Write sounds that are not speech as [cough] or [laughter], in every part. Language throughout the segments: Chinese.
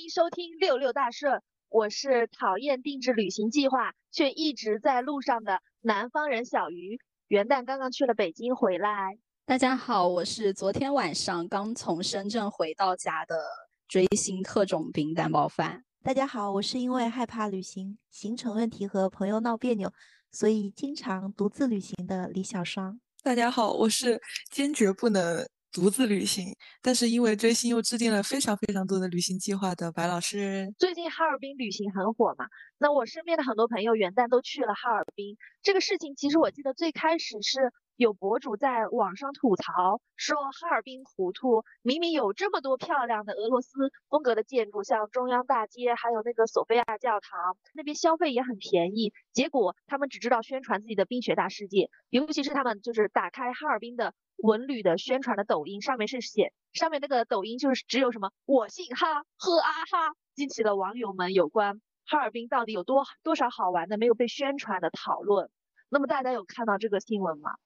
好，欢迎收听六六大顺，我是讨厌定制旅行计划却一直在路上的南方人小鱼。元旦刚刚去了北京回来。大家好，我是昨天晚上刚从深圳回到家的追星特种兵蛋包饭。大家好，我是因为害怕旅行行程问题和朋友闹别扭，所以经常独自旅行的李小双。大家好，我是坚决不能。独自旅行，但是因为追星又制定了非常非常多的旅行计划的白老师。最近哈尔滨旅行很火嘛，那我身边的很多朋友元旦都去了哈尔滨。这个事情其实我记得最开始是。有博主在网上吐槽说，哈尔滨糊涂，明明有这么多漂亮的俄罗斯风格的建筑，像中央大街，还有那个索菲亚教堂，那边消费也很便宜。结果他们只知道宣传自己的冰雪大世界，尤其是他们就是打开哈尔滨的文旅的宣传的抖音，上面是写，上面那个抖音就是只有什么我姓哈，呵啊哈，激起了网友们有关哈尔滨到底有多多少好玩的没有被宣传的讨论。那么大家有看到这个新闻吗？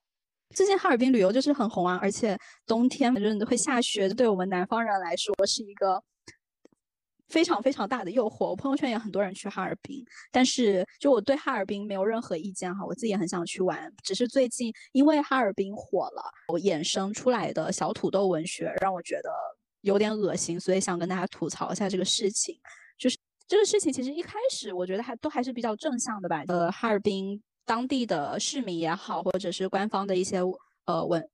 最近哈尔滨旅游就是很红啊，而且冬天就是会下雪，对我们南方人来说是一个非常非常大的诱惑。我朋友圈也很多人去哈尔滨，但是就我对哈尔滨没有任何意见哈，我自己也很想去玩。只是最近因为哈尔滨火了，我衍生出来的小土豆文学让我觉得有点恶心，所以想跟大家吐槽一下这个事情。就是这个事情其实一开始我觉得还都还是比较正向的吧。呃，哈尔滨。当地的市民也好，或者是官方的一些呃文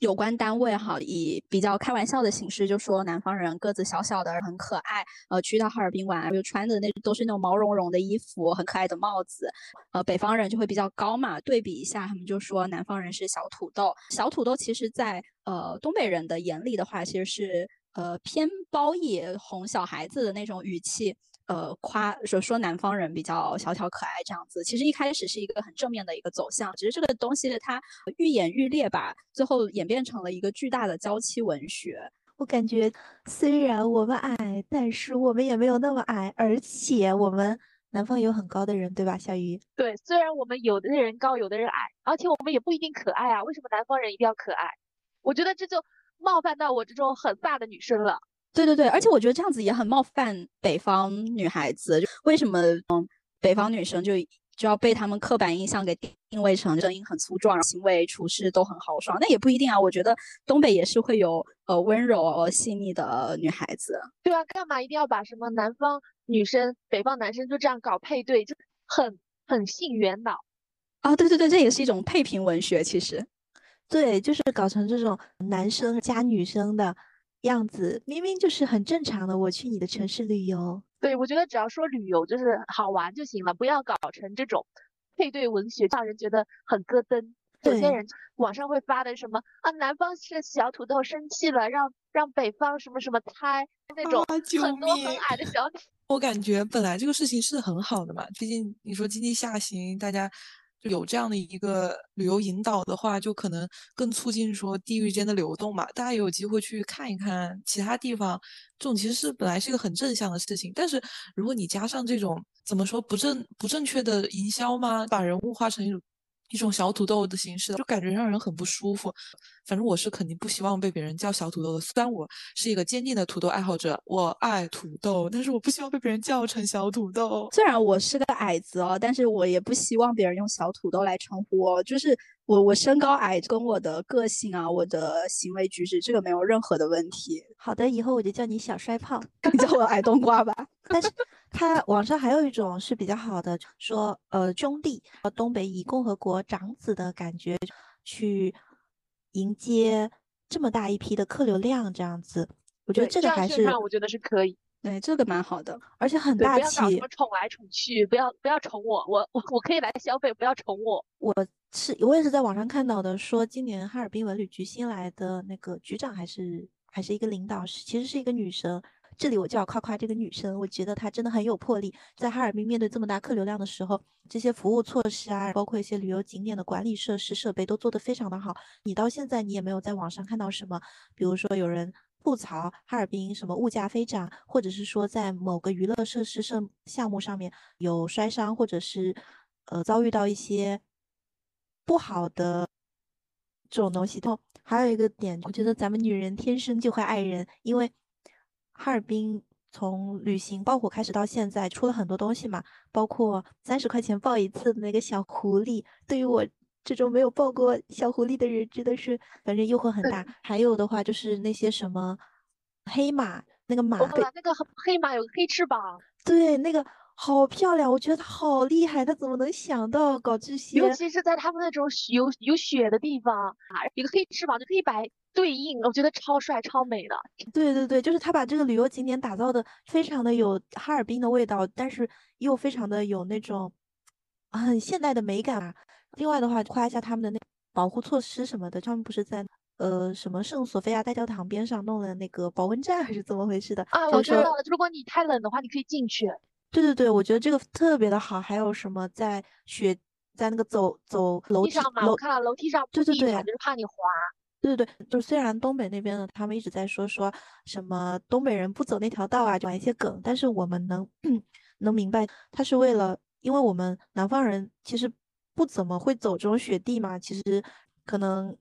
有关单位哈，以比较开玩笑的形式就说南方人个子小小的很可爱，呃，去到哈尔滨玩就穿的那都是那种毛茸茸的衣服，很可爱的帽子，呃，北方人就会比较高嘛，对比一下，他们就说南方人是小土豆，小土豆其实在呃东北人的眼里的话，其实是呃偏褒义哄小孩子的那种语气。呃，夸说说南方人比较小巧可爱这样子，其实一开始是一个很正面的一个走向，只是这个东西它愈演愈烈吧，最后演变成了一个巨大的娇妻文学。我感觉虽然我们矮，但是我们也没有那么矮，而且我们南方有很高的人，对吧？小鱼？对，虽然我们有的人高，有的人矮，而且我们也不一定可爱啊。为什么南方人一定要可爱？我觉得这就冒犯到我这种很飒的女生了。对对对，而且我觉得这样子也很冒犯北方女孩子。为什么嗯，北方女生就就要被他们刻板印象给定位成声音很粗壮，行为处事都很豪爽？那也不一定啊。我觉得东北也是会有呃温柔细腻的女孩子。对啊，干嘛一定要把什么南方女生、北方男生就这样搞配对，就很很性缘脑啊？对对对，这也是一种配平文学，其实对，就是搞成这种男生加女生的。样子明明就是很正常的，我去你的城市旅游。对，我觉得只要说旅游就是好玩就行了，不要搞成这种配对文学，让人觉得很咯噔。有些人网上会发的什么啊，南方是小土豆生气了，让让北方什么什么胎那种很多很矮的小。我感觉本来这个事情是很好的嘛，毕竟你说经济下行，大家。有这样的一个旅游引导的话，就可能更促进说地域间的流动嘛，大家也有机会去看一看其他地方，这种其实是本来是一个很正向的事情。但是如果你加上这种怎么说不正不正确的营销吗？把人物化成一种。一种小土豆的形式，就感觉让人很不舒服。反正我是肯定不希望被别人叫小土豆的。虽然我是一个坚定的土豆爱好者，我爱土豆，但是我不希望被别人叫成小土豆。虽然我是个矮子哦，但是我也不希望别人用小土豆来称呼我。就是我，我身高矮跟我的个性啊，我的行为举止，这个没有任何的问题。好的，以后我就叫你小帅胖，你叫我矮冬瓜吧。但是。他网上还有一种是比较好的，说呃兄弟，东北以共和国长子的感觉去迎接这么大一批的客流量，这样子，我觉得这个还是我觉得是可以，对这个蛮好的，而且很大气。不要什么宠来宠去，不要不要宠我，我我我可以来消费，不要宠我。我是我也是在网上看到的，说今年哈尔滨文旅局新来的那个局长还是还是一个领导，是其实是一个女生。这里我就要夸夸这个女生，我觉得她真的很有魄力。在哈尔滨面对这么大客流量的时候，这些服务措施啊，包括一些旅游景点的管理设施设备都做得非常的好。你到现在你也没有在网上看到什么，比如说有人吐槽哈尔滨什么物价飞涨，或者是说在某个娱乐设施设项目上面有摔伤，或者是呃遭遇到一些不好的这种东西。后还有一个点，我觉得咱们女人天生就会爱人，因为。哈尔滨从旅行爆火开始到现在，出了很多东西嘛，包括三十块钱抱一次的那个小狐狸，对于我这种没有抱过小狐狸的人，真的是反正诱惑很大。还有的话就是那些什么黑马，那个马被那个黑马有个黑翅膀，对，那个。好漂亮，我觉得他好厉害，他怎么能想到搞这些？尤其是在他们那种有有雪的地方啊，一个黑翅膀就黑白对应，我觉得超帅超美的。对对对，就是他把这个旅游景点打造的非常的有哈尔滨的味道，但是又非常的有那种很现代的美感。另外的话，夸一下他们的那保护措施什么的，他们不是在呃什么圣索菲亚大教堂边上弄了那个保温站，还是怎么回事的？啊，我知道了，如果你太冷的话，你可以进去。对对对，我觉得这个特别的好。还有什么在雪在那个走走楼梯上嘛？我看到楼梯上对对对，就是怕你滑。对对对，就虽然东北那边呢，他们一直在说说什么东北人不走那条道啊，玩一些梗，但是我们能 [clears throat] 能明白，他是为了，因为我们南方人其实不怎么会走这种雪地嘛，其实可能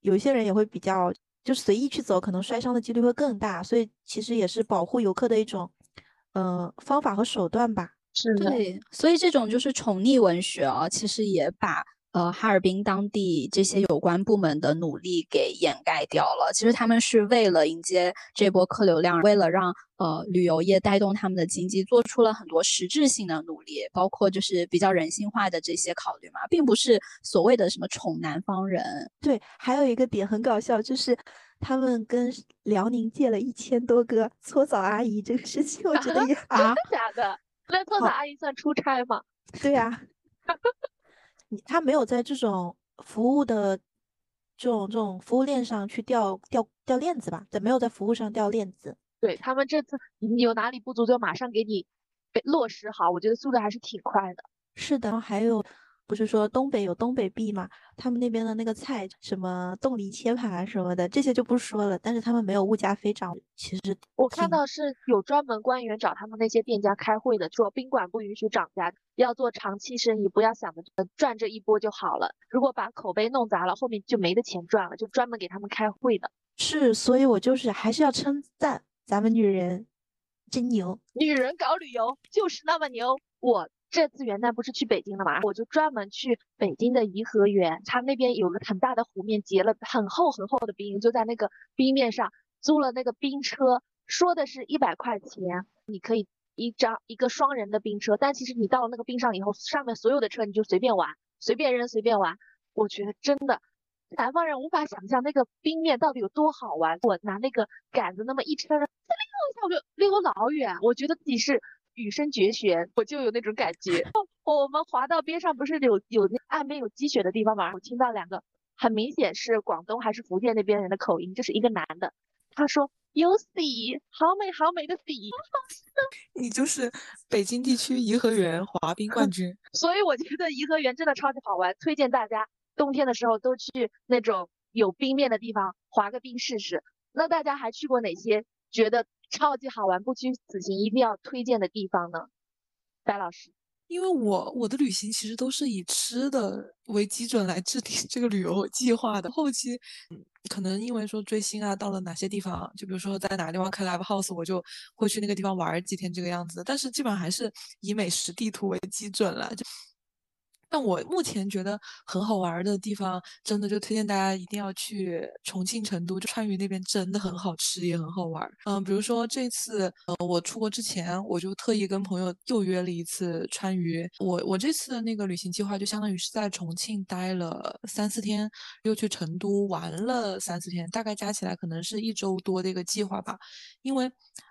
有一些人也会比较就随意去走，可能摔伤的几率会更大，所以其实也是保护游客的一种。呃，方法和手段吧，是的，对，所以这种就是宠溺文学啊，其实也把呃哈尔滨当地这些有关部门的努力给掩盖掉了。其实他们是为了迎接这波客流量，为了让呃旅游业带动他们的经济，做出了很多实质性的努力，包括就是比较人性化的这些考虑嘛，并不是所谓的什么宠南方人。对，还有一个点很搞笑，就是。他们跟辽宁借了一千多个搓澡阿姨，这个事情我觉得也 [laughs] 真的假的？那搓澡阿姨算出差吗？[laughs] 对呀，他没有在这种服务的这种这种服务链上去掉掉掉链子吧？对，没有在服务上掉链子。对他们这次有哪里不足，就马上给你落实好，我觉得速度还是挺快的。是的，还有。不是说东北有东北币嘛？他们那边的那个菜，什么冻梨切盘什么的，这些就不说了。但是他们没有物价飞涨。其实我看到是有专门官员找他们那些店家开会的，说宾馆不允许涨价，要做长期生意，不要想着赚这一波就好了。如果把口碑弄砸了，后面就没得钱赚了。就专门给他们开会的。是，所以我就是还是要称赞咱们女人真牛，女人搞旅游就是那么牛。我。这次元旦不是去北京了嘛？我就专门去北京的颐和园，它那边有个很大的湖面，结了很厚很厚的冰，就在那个冰面上租了那个冰车，说的是一百块钱，你可以一张一个双人的冰车，但其实你到了那个冰上以后，上面所有的车你就随便玩，随便扔随便玩。我觉得真的，南方人无法想象那个冰面到底有多好玩。我拿那个杆子那么一撑，溜一下我就溜老远，我觉得自己是。羽生绝弦，我就有那种感觉。[laughs] 我们滑到边上，不是有有那岸边有积雪的地方吗？我听到两个很明显是广东还是福建那边人的口音，就是一个男的，他说有喜，好美好美的喜。[laughs] 你就是北京地区颐和园滑冰冠军，[laughs] 所以我觉得颐和园真的超级好玩，推荐大家冬天的时候都去那种有冰面的地方滑个冰试试。那大家还去过哪些？觉得？超级好玩，不虚此行，一定要推荐的地方呢，白老师。因为我我的旅行其实都是以吃的为基准来制定这个旅游计划的。后期，可能因为说追星啊，到了哪些地方，就比如说在哪个地方开 live house，我就会去那个地方玩几天这个样子。但是基本上还是以美食地图为基准了，就。但我目前觉得很好玩的地方，真的就推荐大家一定要去重庆、成都，就川渝那边真的很好吃，也很好玩。嗯，比如说这次，呃，我出国之前，我就特意跟朋友又约了一次川渝。我我这次的那个旅行计划，就相当于是在重庆待了三四天，又去成都玩了三四天，大概加起来可能是一周多的一个计划吧。因为，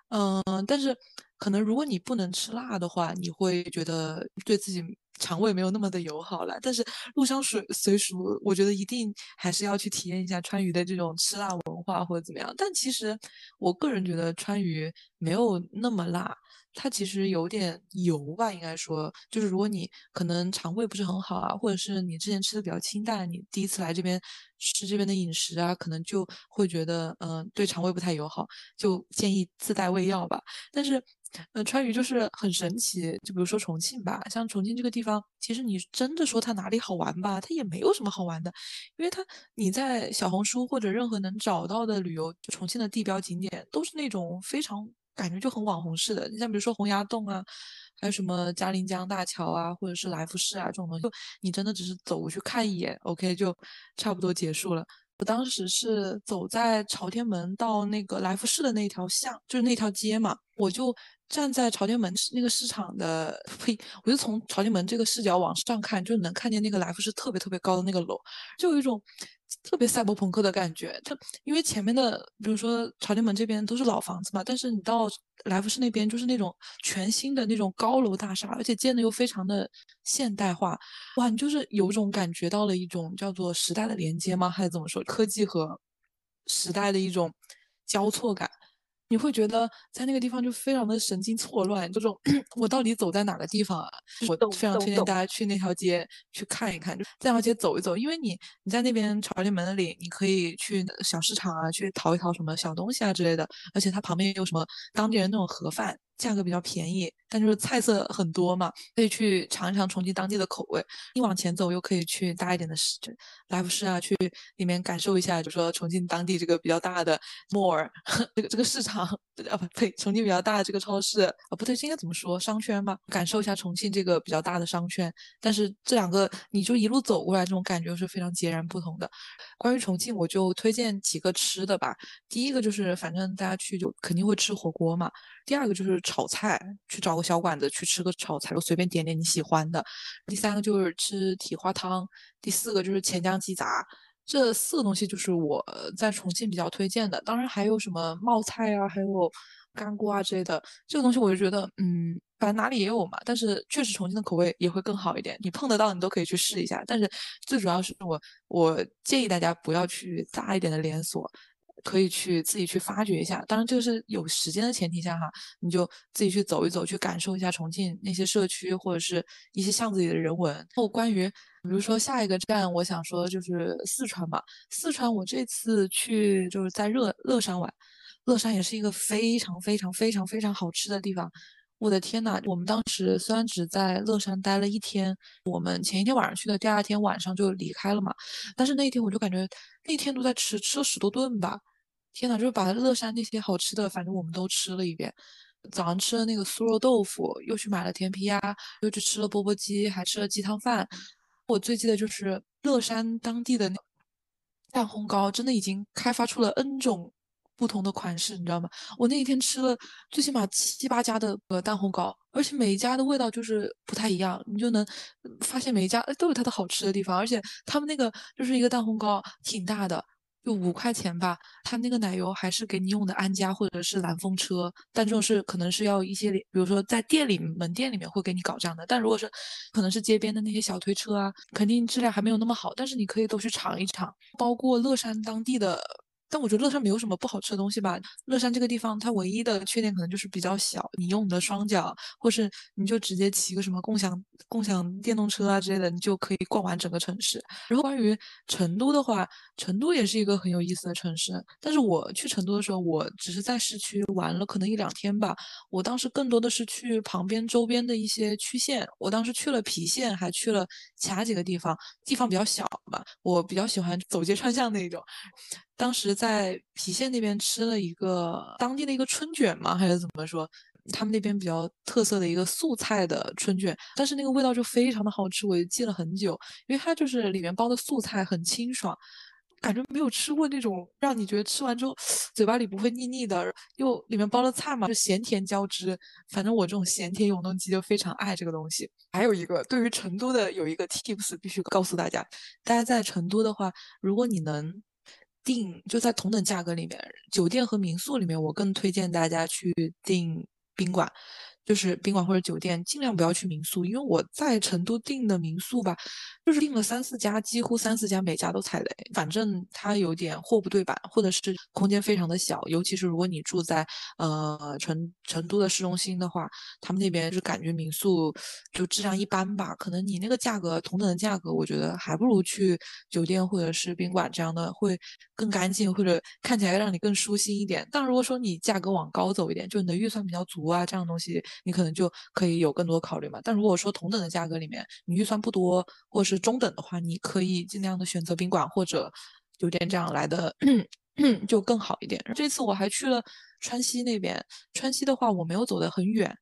嗯，但是可能如果你不能吃辣的话，你会觉得对自己。肠胃没有那么的友好了，但是入乡随随俗，我觉得一定还是要去体验一下川渝的这种吃辣文化或者怎么样。但其实我个人觉得川渝没有那么辣，它其实有点油吧，应该说，就是如果你可能肠胃不是很好啊，或者是你之前吃的比较清淡，你第一次来这边吃这边的饮食啊，可能就会觉得嗯对肠胃不太友好，就建议自带胃药吧。但是。呃，川渝就是很神奇，就比如说重庆吧，像重庆这个地方，其实你真的说它哪里好玩吧，它也没有什么好玩的，因为它你在小红书或者任何能找到的旅游，就重庆的地标景点，都是那种非常感觉就很网红式的。你像比如说洪崖洞啊，还有什么嘉陵江大桥啊，或者是来福士啊这种东西，就你真的只是走过去看一眼，OK 就差不多结束了。我当时是走在朝天门到那个来福士的那条巷，就是那条街嘛，我就站在朝天门那个市场的，呸，我就从朝天门这个视角往上看，就能看见那个来福士特别特别高的那个楼，就有一种。特别赛博朋克的感觉，它因为前面的，比如说朝天门这边都是老房子嘛，但是你到来福士那边就是那种全新的那种高楼大厦，而且建的又非常的现代化，哇，你就是有种感觉到了一种叫做时代的连接吗？还是怎么说，科技和时代的一种交错感？你会觉得在那个地方就非常的神经错乱，这种 [clears throat] 我到底走在哪个地方啊？我非常推荐大家去那条街去看一看，就那条街走一走，因为你你在那边朝天门里，你可以去小市场啊，去淘一淘什么小东西啊之类的，而且它旁边有什么当地人那种盒饭。价格比较便宜，但就是菜色很多嘛，可以去尝一尝重庆当地的口味。你往前走又可以去大一点的市，来福士啊，去里面感受一下，就说重庆当地这个比较大的 mall，[laughs] 这个这个市场啊不呸，重庆比较大的这个超市啊不对，应该怎么说商圈吧？感受一下重庆这个比较大的商圈。但是这两个你就一路走过来，这种感觉是非常截然不同的。关于重庆，我就推荐几个吃的吧。第一个就是反正大家去就肯定会吃火锅嘛。第二个就是炒菜，去找个小馆子去吃个炒菜，就随便点点你喜欢的。第三个就是吃蹄花汤，第四个就是钱江鸡杂。这四个东西就是我在重庆比较推荐的。当然还有什么冒菜啊，还有干锅啊之类的。这个东西我就觉得，嗯，反正哪里也有嘛。但是确实重庆的口味也会更好一点。你碰得到，你都可以去试一下。但是最主要是我，我建议大家不要去大一点的连锁。可以去自己去发掘一下，当然这个是有时间的前提下哈，你就自己去走一走，去感受一下重庆那些社区或者是一些巷子里的人文。后关于比如说下一个站，我想说就是四川吧。四川我这次去就是在乐乐山玩，乐山也是一个非常非常非常非常好吃的地方。我的天呐，我们当时虽然只在乐山待了一天，我们前一天晚上去的，第二天晚上就离开了嘛，但是那一天我就感觉那天都在吃，吃了十多顿吧。天呐，就是把乐山那些好吃的，反正我们都吃了一遍。早上吃了那个酥肉豆腐，又去买了甜皮鸭，又去吃了钵钵鸡，还吃了鸡汤饭。我最记得就是乐山当地的那蛋烘糕，真的已经开发出了 N 种不同的款式，你知道吗？我那一天吃了最起码七八家的呃蛋烘糕，而且每一家的味道就是不太一样，你就能发现每一家都有它的好吃的地方，而且他们那个就是一个蛋烘糕挺大的。就五块钱吧，他那个奶油还是给你用的安佳或者是蓝风车，但这种是可能是要一些，比如说在店里门店里面会给你搞这样的，但如果是可能是街边的那些小推车啊，肯定质量还没有那么好，但是你可以都去尝一尝，包括乐山当地的。但我觉得乐山没有什么不好吃的东西吧。乐山这个地方，它唯一的缺点可能就是比较小。你用你的双脚，或是你就直接骑个什么共享共享电动车啊之类的，你就可以逛完整个城市。然后关于成都的话，成都也是一个很有意思的城市。但是我去成都的时候，我只是在市区玩了可能一两天吧。我当时更多的是去旁边周边的一些区县。我当时去了郫县，还去了其他几个地方，地方比较小嘛。我比较喜欢走街串巷那种。当时在郫县那边吃了一个当地的一个春卷嘛，还是怎么说？他们那边比较特色的一个素菜的春卷，但是那个味道就非常的好吃，我就记了很久，因为它就是里面包的素菜很清爽，感觉没有吃过那种让你觉得吃完之后嘴巴里不会腻腻的，又里面包了菜嘛，就咸甜交织。反正我这种咸甜永动机就非常爱这个东西。还有一个对于成都的有一个 tips 必须告诉大家，大家在成都的话，如果你能。订就在同等价格里面，酒店和民宿里面，我更推荐大家去订宾馆。就是宾馆或者酒店，尽量不要去民宿，因为我在成都订的民宿吧，就是订了三四家，几乎三四家每家都踩雷。反正它有点货不对版，或者是空间非常的小，尤其是如果你住在呃成成都的市中心的话，他们那边就感觉民宿就质量一般吧。可能你那个价格同等的价格，我觉得还不如去酒店或者是宾馆这样的会更干净，或者看起来让你更舒心一点。但如果说你价格往高走一点，就你的预算比较足啊，这样东西。你可能就可以有更多考虑嘛。但如果说同等的价格里面，你预算不多或是中等的话，你可以尽量的选择宾馆或者酒店这样来的 [clears throat] 就更好一点。这次我还去了川西那边，川西的话我没有走得很远。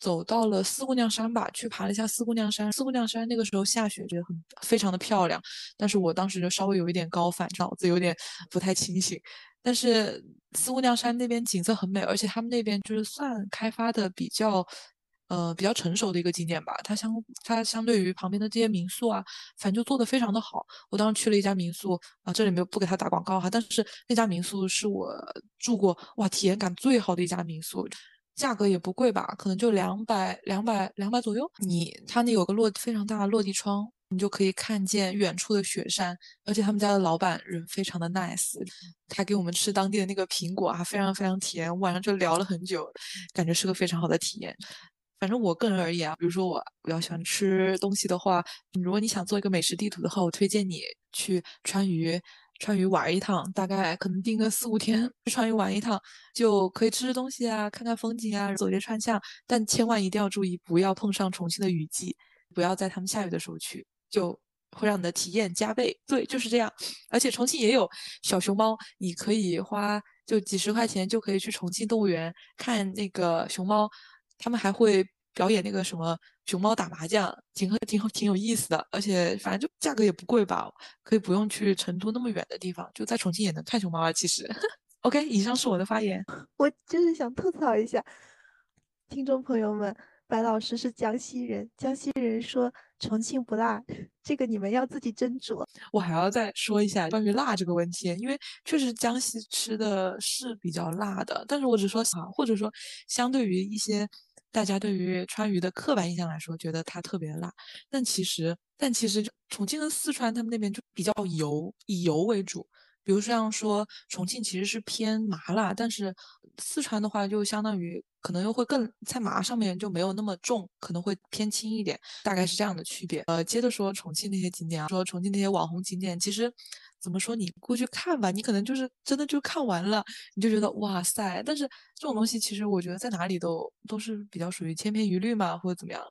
走到了四姑娘山吧，去爬了一下四姑娘山。四姑娘山那个时候下雪，觉得很非常的漂亮。但是我当时就稍微有一点高反，脑子有点不太清醒。但是四姑娘山那边景色很美，而且他们那边就是算开发的比较，呃，比较成熟的一个景点吧。它相它相对于旁边的这些民宿啊，反正就做的非常的好。我当时去了一家民宿啊，这里没有不给他打广告哈，但是那家民宿是我住过哇体验感最好的一家民宿。价格也不贵吧，可能就两百两百两百左右。你他那有个落非常大的落地窗，你就可以看见远处的雪山。而且他们家的老板人非常的 nice，他给我们吃当地的那个苹果啊，非常非常甜。晚上就聊了很久，感觉是个非常好的体验。反正我个人而言啊，比如说我比较喜欢吃东西的话，如果你想做一个美食地图的话，我推荐你去川渝。川渝玩一趟，大概可能定个四五天，去川渝玩一趟，就可以吃吃东西啊，看看风景啊，走街串巷。但千万一定要注意，不要碰上重庆的雨季，不要在他们下雨的时候去，就会让你的体验加倍。对，就是这样。而且重庆也有小熊猫，你可以花就几十块钱就可以去重庆动物园看那个熊猫，他们还会。表演那个什么熊猫打麻将，挺挺挺有意思的，而且反正就价格也不贵吧，可以不用去成都那么远的地方，就在重庆也能看熊猫啊。其实，[laughs] OK，以上是我的发言。[laughs] 我就是想吐槽一下，听众朋友们，白老师是江西人，江西人说重庆不辣，[laughs] 这个你们要自己斟酌。我还要再说一下关于辣这个问题，因为确实江西吃的是比较辣的，但是我只说啊，或者说相对于一些。大家对于川渝的刻板印象来说，觉得它特别辣，但其实，但其实就重庆跟四川他们那边就比较油，以油为主。比如像说重庆其实是偏麻辣，但是四川的话就相当于可能又会更在麻上面就没有那么重，可能会偏轻一点，大概是这样的区别。呃，接着说重庆那些景点啊，说重庆那些网红景点，其实。怎么说？你过去看吧，你可能就是真的就看完了，你就觉得哇塞！但是这种东西其实我觉得在哪里都都是比较属于千篇一律嘛，或者怎么样。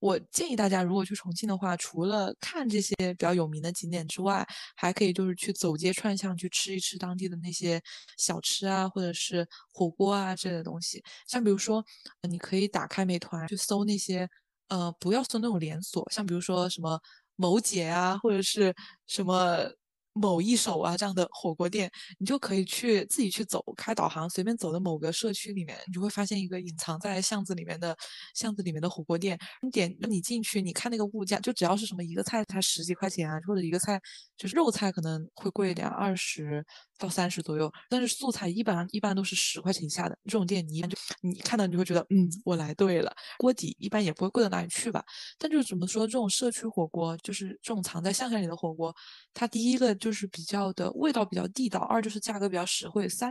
我建议大家如果去重庆的话，除了看这些比较有名的景点之外，还可以就是去走街串巷去吃一吃当地的那些小吃啊，或者是火锅啊之类的东西。像比如说，你可以打开美团去搜那些，呃，不要搜那种连锁，像比如说什么某姐啊，或者是什么。某一手啊，这样的火锅店，你就可以去自己去走，开导航，随便走的某个社区里面，你就会发现一个隐藏在巷子里面的巷子里面的火锅店。你点，你进去，你看那个物价，就只要是什么一个菜才十几块钱啊，或者一个菜就是肉菜可能会贵一点，二十到三十左右，但是素菜一般一般都是十块钱以下的。这种店你一般就你看到你就会觉得，嗯，我来对了。锅底一般也不会贵到哪里去吧？但就是怎么说，这种社区火锅，就是这种藏在巷巷里的火锅，它第一个就。就是比较的味道比较地道，二就是价格比较实惠，三。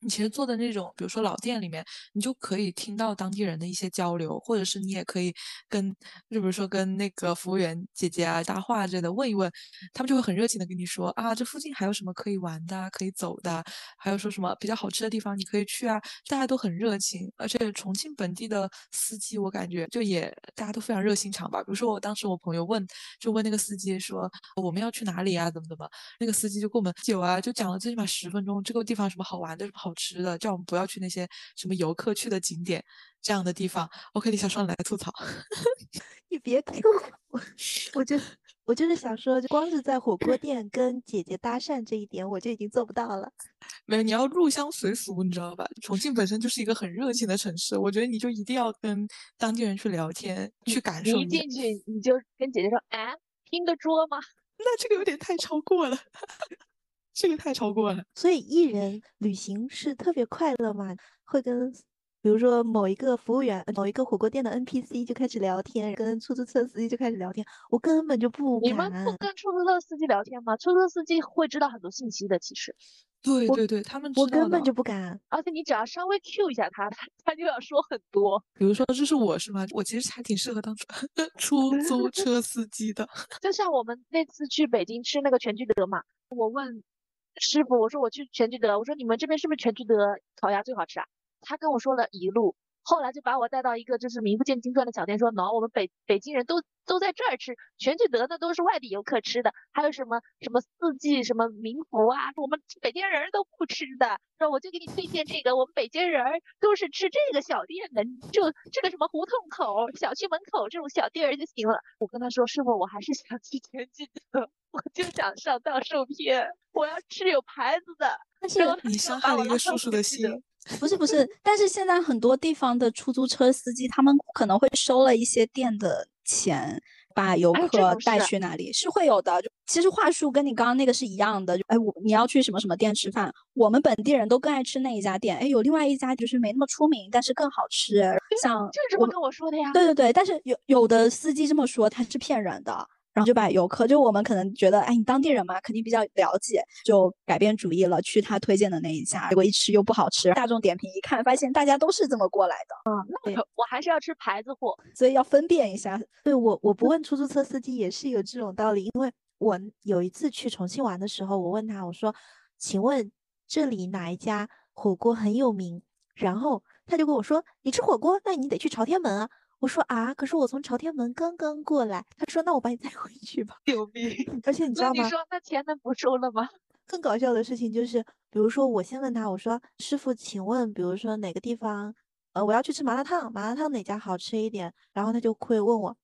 你其实做的那种，比如说老店里面，你就可以听到当地人的一些交流，或者是你也可以跟，就比如说跟那个服务员姐姐啊搭话之类的，问一问，他们就会很热情的跟你说啊，这附近还有什么可以玩的、可以走的，还有说什么比较好吃的地方你可以去啊，大家都很热情，而且重庆本地的司机我感觉就也大家都非常热心肠吧。比如说我当时我朋友问，就问那个司机说我们要去哪里啊，怎么怎么，那个司机就跟我们酒啊，就讲了最起码十分钟，这个地方什么好玩的，什么好。好吃的，叫我们不要去那些什么游客去的景点这样的地方。OK，李小双来吐槽。[laughs] 你别 Q 我，[laughs] 我就我就是想说，就光是在火锅店跟姐姐搭讪这一点，我就已经做不到了。没有，你要入乡随俗，你知道吧？重庆本身就是一个很热情的城市，我觉得你就一定要跟当地人去聊天，去感受。一进去你就跟姐姐说：“哎，拼个桌吗？”那这个有点太超过了。这个太超过了，所以艺人旅行是特别快乐嘛？会跟，比如说某一个服务员、某一个火锅店的 NPC 就开始聊天，跟出租车司机就开始聊天，我根本就不敢。你们不跟出租车司机聊天吗？出租车司机会知道很多信息的，其实。对对对，他们我根本就不敢。而且你只要稍微 Q 一下他，他 [laughs] 他就要说很多。比如说这是我是吗？我其实还挺适合当出 [laughs] 租车司机的。[laughs] 就像我们那次去北京吃那个全聚德嘛，我问。师傅，我说我去全聚德，我说你们这边是不是全聚德烤鸭最好吃啊？他跟我说了一路，后来就把我带到一个就是名不见经传的小店，说喏，我们北北京人都都在这儿吃，全聚德那都是外地游客吃的，还有什么什么四季什么民福啊，我们北京人都不吃的，说我就给你推荐这个，我们北京人都是吃这个小店的，就这个什么胡同口、小区门口这种小店儿就行了。我跟他说，师傅，我还是想去全聚德，我就想上当受骗，我要吃有牌子的。但是你伤害了一个叔叔的心。不是不是，但是现在很多地方的出租车司机，他们可能会收了一些店的钱，把游客带去那里，是会有的。就其实话术跟你刚刚那个是一样的。就哎，我你要去什么什么店吃饭，我们本地人都更爱吃那一家店。哎，有另外一家就是没那么出名，但是更好吃。像就是这么跟我说的呀。对对对，但是有有的司机这么说，他是骗人的。然后就把游客，就我们可能觉得，哎，你当地人嘛，肯定比较了解，就改变主意了，去他推荐的那一家。结果一吃又不好吃，大众点评一看，发现大家都是这么过来的。嗯，那我还是要吃牌子货，所以要分辨一下。对我，我不问出租车司机也是有这种道理，因为我有一次去重庆玩的时候，我问他，我说，请问这里哪一家火锅很有名？然后他就跟我说，你吃火锅，那你得去朝天门啊。我说啊，可是我从朝天门刚刚过来。他说那我把你载回去吧。牛逼！而且你知道吗？你说那钱能不收了吗？更搞笑的事情就是，比如说我先问他，我说师傅，请问，比如说哪个地方，呃，我要去吃麻辣烫，麻辣烫哪家好吃一点？然后他就会问我，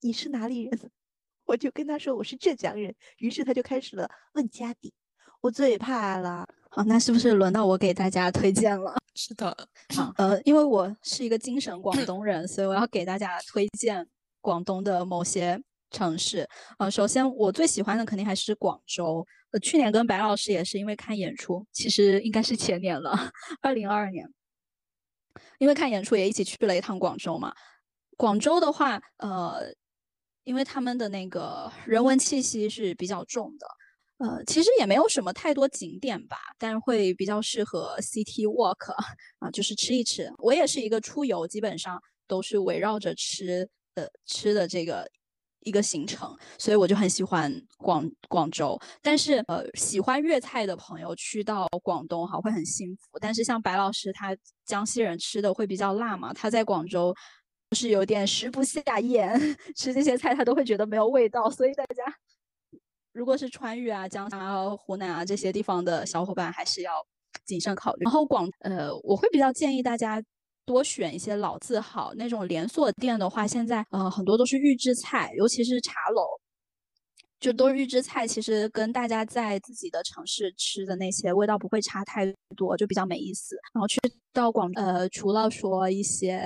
你是哪里人？[laughs] 我就跟他说我是浙江人。于是他就开始了问家底，我最怕了。好，那是不是轮到我给大家推荐了？是的，好，呃，因为我是一个精神广东人，所以我要给大家推荐广东的某些城市。呃，首先我最喜欢的肯定还是广州。呃，去年跟白老师也是因为看演出，其实应该是前年了，二零二二年，因为看演出也一起去了一趟广州嘛。广州的话，呃，因为他们的那个人文气息是比较重的。呃，其实也没有什么太多景点吧，但是会比较适合 city walk [laughs] 啊，就是吃一吃。我也是一个出游，基本上都是围绕着吃的吃的这个一个行程，所以我就很喜欢广广州。但是呃，喜欢粤菜的朋友去到广东哈会很幸福。但是像白老师他江西人吃的会比较辣嘛，他在广州是有点食不下咽，[laughs] 吃这些菜他都会觉得没有味道，所以大家。如果是川渝啊、江啊、湖南啊这些地方的小伙伴，还是要谨慎考虑。然后广呃，我会比较建议大家多选一些老字号那种连锁店的话，现在呃很多都是预制菜，尤其是茶楼。就都是预制菜，其实跟大家在自己的城市吃的那些味道不会差太多，就比较没意思。然后去到广呃，除了说一些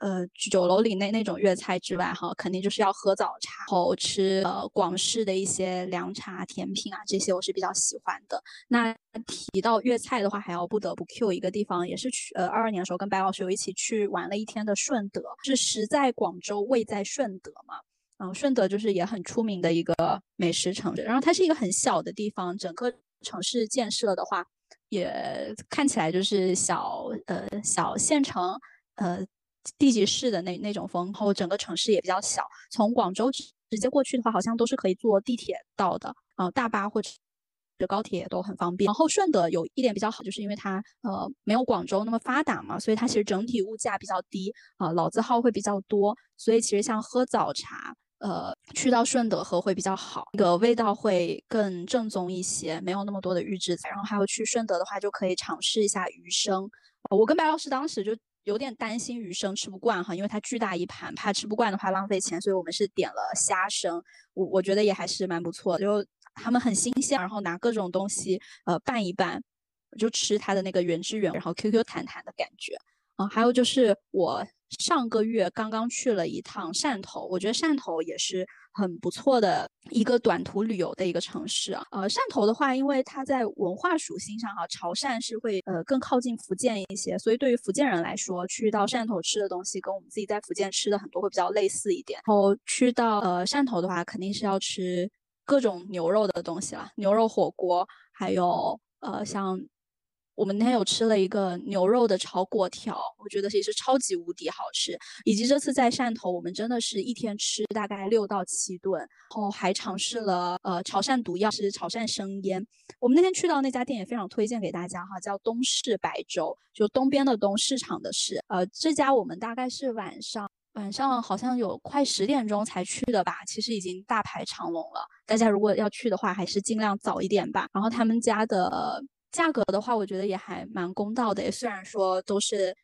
呃酒楼里那那种粤菜之外，哈，肯定就是要喝早茶，然后吃呃广式的一些凉茶、甜品啊，这些我是比较喜欢的。那提到粤菜的话，还要不得不 Q 一个地方，也是去呃二二年的时候跟白老师有一起去玩了一天的顺德，是食在广州，味在顺德嘛。嗯，顺德就是也很出名的一个美食城市，然后它是一个很小的地方，整个城市建设的话，也看起来就是小呃小县城呃地级市的那那种风，然后整个城市也比较小，从广州直接过去的话，好像都是可以坐地铁到的，啊大巴或者高铁都很方便。然后顺德有一点比较好，就是因为它呃没有广州那么发达嘛，所以它其实整体物价比较低啊，老字号会比较多，所以其实像喝早茶。呃，去到顺德喝会比较好，那个味道会更正宗一些，没有那么多的预制菜。然后还有去顺德的话，就可以尝试一下鱼生。我跟白老师当时就有点担心鱼生吃不惯哈，因为它巨大一盘，怕吃不惯的话浪费钱，所以我们是点了虾生。我我觉得也还是蛮不错，就他们很新鲜，然后拿各种东西呃拌一拌，就吃它的那个原汁原味，然后 Q Q 弹弹的感觉。啊，还有就是我。上个月刚刚去了一趟汕头，我觉得汕头也是很不错的一个短途旅游的一个城市啊。呃，汕头的话，因为它在文化属性上哈，潮汕是会呃更靠近福建一些，所以对于福建人来说，去到汕头吃的东西跟我们自己在福建吃的很多会比较类似一点。然后去到呃汕头的话，肯定是要吃各种牛肉的东西了，牛肉火锅，还有呃像我们那天有吃了一个牛肉的炒粿条，我觉得也是超级无敌好吃。以及这次在汕头，我们真的是一天吃大概六到七顿，然后还尝试了呃潮汕毒药，是潮汕生腌。我们那天去到那家店也非常推荐给大家哈，叫东市白粥，就东边的东市场的市。呃，这家我们大概是晚上。晚上好像有快十点钟才去的吧，其实已经大排长龙了。大家如果要去的话，还是尽量早一点吧。然后他们家的价格的话，我觉得也还蛮公道的。虽然说都是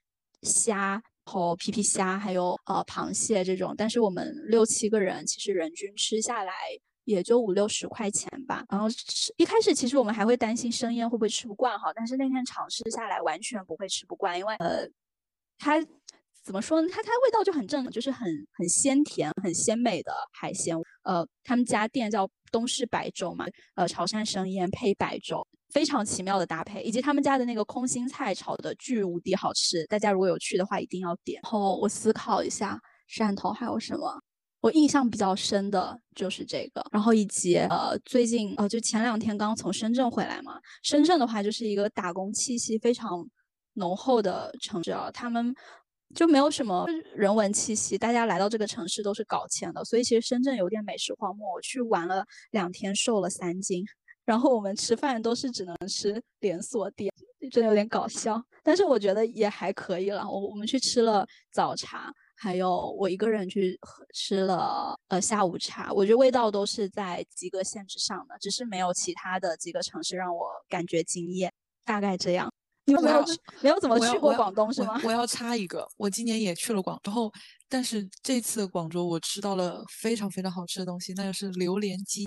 虾，然后皮皮虾，还有呃螃蟹这种，但是我们六七个人，其实人均吃下来也就五六十块钱吧。然后一开始其实我们还会担心生腌会不会吃不惯哈，但是那天尝试下来完全不会吃不惯，因为呃它。怎么说呢？它它味道就很正，就是很很鲜甜、很鲜美的海鲜。呃，他们家店叫东市白粥嘛，呃，潮汕生腌配白粥，非常奇妙的搭配。以及他们家的那个空心菜炒的巨无敌好吃，大家如果有去的话一定要点。然后我思考一下，汕头还有什么？我印象比较深的就是这个。然后以及呃，最近呃，就前两天刚从深圳回来嘛。深圳的话就是一个打工气息非常浓厚的城市啊，他们。就没有什么人文气息，大家来到这个城市都是搞钱的，所以其实深圳有点美食荒漠。我去玩了两天，瘦了三斤，然后我们吃饭都是只能吃连锁店，真的有点搞笑。但是我觉得也还可以了。我我们去吃了早茶，还有我一个人去吃了呃下午茶，我觉得味道都是在及格线之上的，只是没有其他的几个城市让我感觉惊艳。大概这样。你们没有没有怎么去过广东是吗？我要插一个，我今年也去了广州，但是这次广州我吃到了非常非常好吃的东西，那就是榴莲鸡。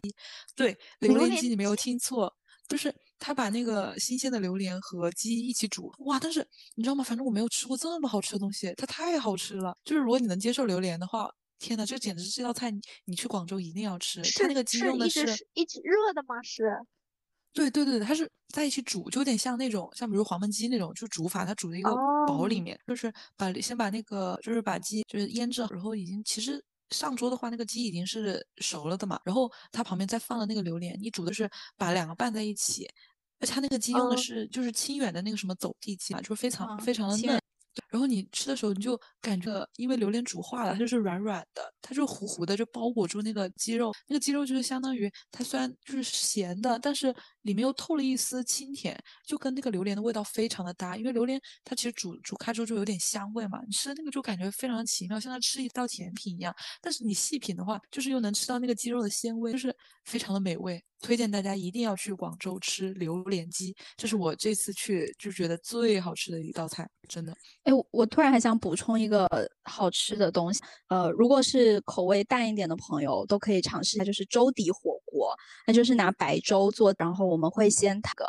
对，榴莲鸡你没有听错，就是他把那个新鲜的榴莲和鸡一起煮，哇！但是你知道吗？反正我没有吃过这么好吃的东西，它太好吃了。就是如果你能接受榴莲的话，天呐，这简直是这道菜，你你去广州一定要吃。它那个鸡用的是一直热的吗？是。对对对，它是在一起煮，就有点像那种，像比如黄焖鸡那种，就煮法，它煮在一个煲里面，就是把先把那个，就是把鸡就是腌制，然后已经其实上桌的话，那个鸡已经是熟了的嘛，然后它旁边再放了那个榴莲，你煮的是把两个拌在一起，而且它那个鸡用的是就是清远的那个什么走地鸡嘛，就是非常非常的嫩。然后你吃的时候，你就感觉，因为榴莲煮化了，它就是软软的，它就糊糊的，就包裹住那个鸡肉。那个鸡肉就是相当于它虽然就是咸的，但是里面又透了一丝清甜，就跟那个榴莲的味道非常的搭。因为榴莲它其实煮煮开之后就有点香味嘛，你吃的那个就感觉非常奇妙，像在吃一道甜品一样。但是你细品的话，就是又能吃到那个鸡肉的鲜味，就是非常的美味。推荐大家一定要去广州吃榴莲鸡，这是我这次去就觉得最好吃的一道菜，真的。哎，我突然还想补充一个好吃的东西，呃，如果是口味淡一点的朋友，都可以尝试一下，就是粥底火锅，那就是拿白粥做，然后我们会先那个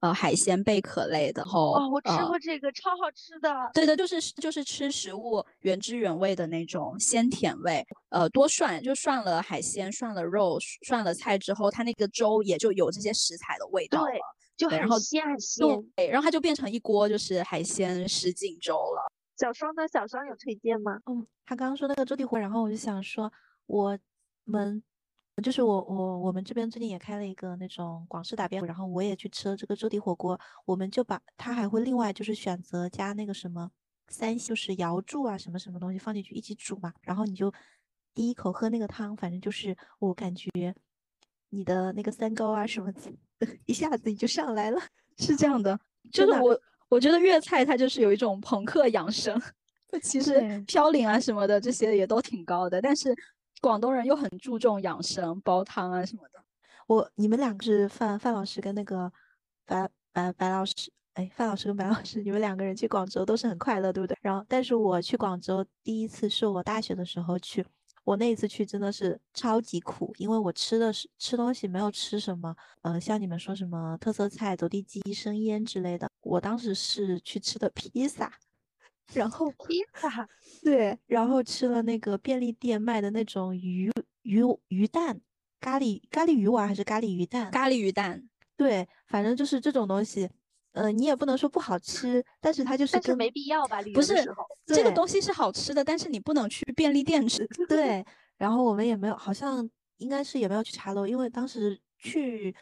呃海鲜贝壳类的，然后哦，我吃过这个，超好吃的。对的，就是就是吃食物原汁原味的那种鲜甜味，呃，多涮就涮了海鲜，涮了肉，涮了菜之后，它那个粥也就有这些食材的味道了。就很鲜很鲜，对，然后它就变成一锅就是海鲜什锦粥了。小双呢？小双有推荐吗？嗯，他刚刚说那个粥底火然后我就想说，我们就是我我我们这边最近也开了一个那种广式打边炉，然后我也去吃了这个粥底火锅。我们就把它还会另外就是选择加那个什么三就是瑶柱啊什么什么东西放进去一起煮嘛，然后你就第一口喝那个汤，反正就是我感觉你的那个三高啊什么。[laughs] 一下子你就上来了，是这样的，就是我我觉得粤菜它就是有一种朋克养生，[laughs] 其实嘌呤啊什么的这些也都挺高的，但是广东人又很注重养生，煲汤啊什么的。我你们两个是范范老师跟那个白白白老师，哎，范老师跟白老师，你们两个人去广州都是很快乐，对不对？然后，但是我去广州第一次是我大学的时候去。我那一次去真的是超级苦，因为我吃的是吃东西没有吃什么，呃，像你们说什么特色菜、走地鸡、生腌之类的，我当时是去吃的披萨，然后披萨，对，然后吃了那个便利店卖的那种鱼鱼鱼蛋咖喱咖喱鱼丸还是咖喱鱼蛋？咖喱鱼蛋，对，反正就是这种东西。呃，你也不能说不好吃，但是它就是但是没必要吧？不是这个东西是好吃的，但是你不能去便利店吃。对，然后我们也没有，好像应该是也没有去茶楼，因为当时去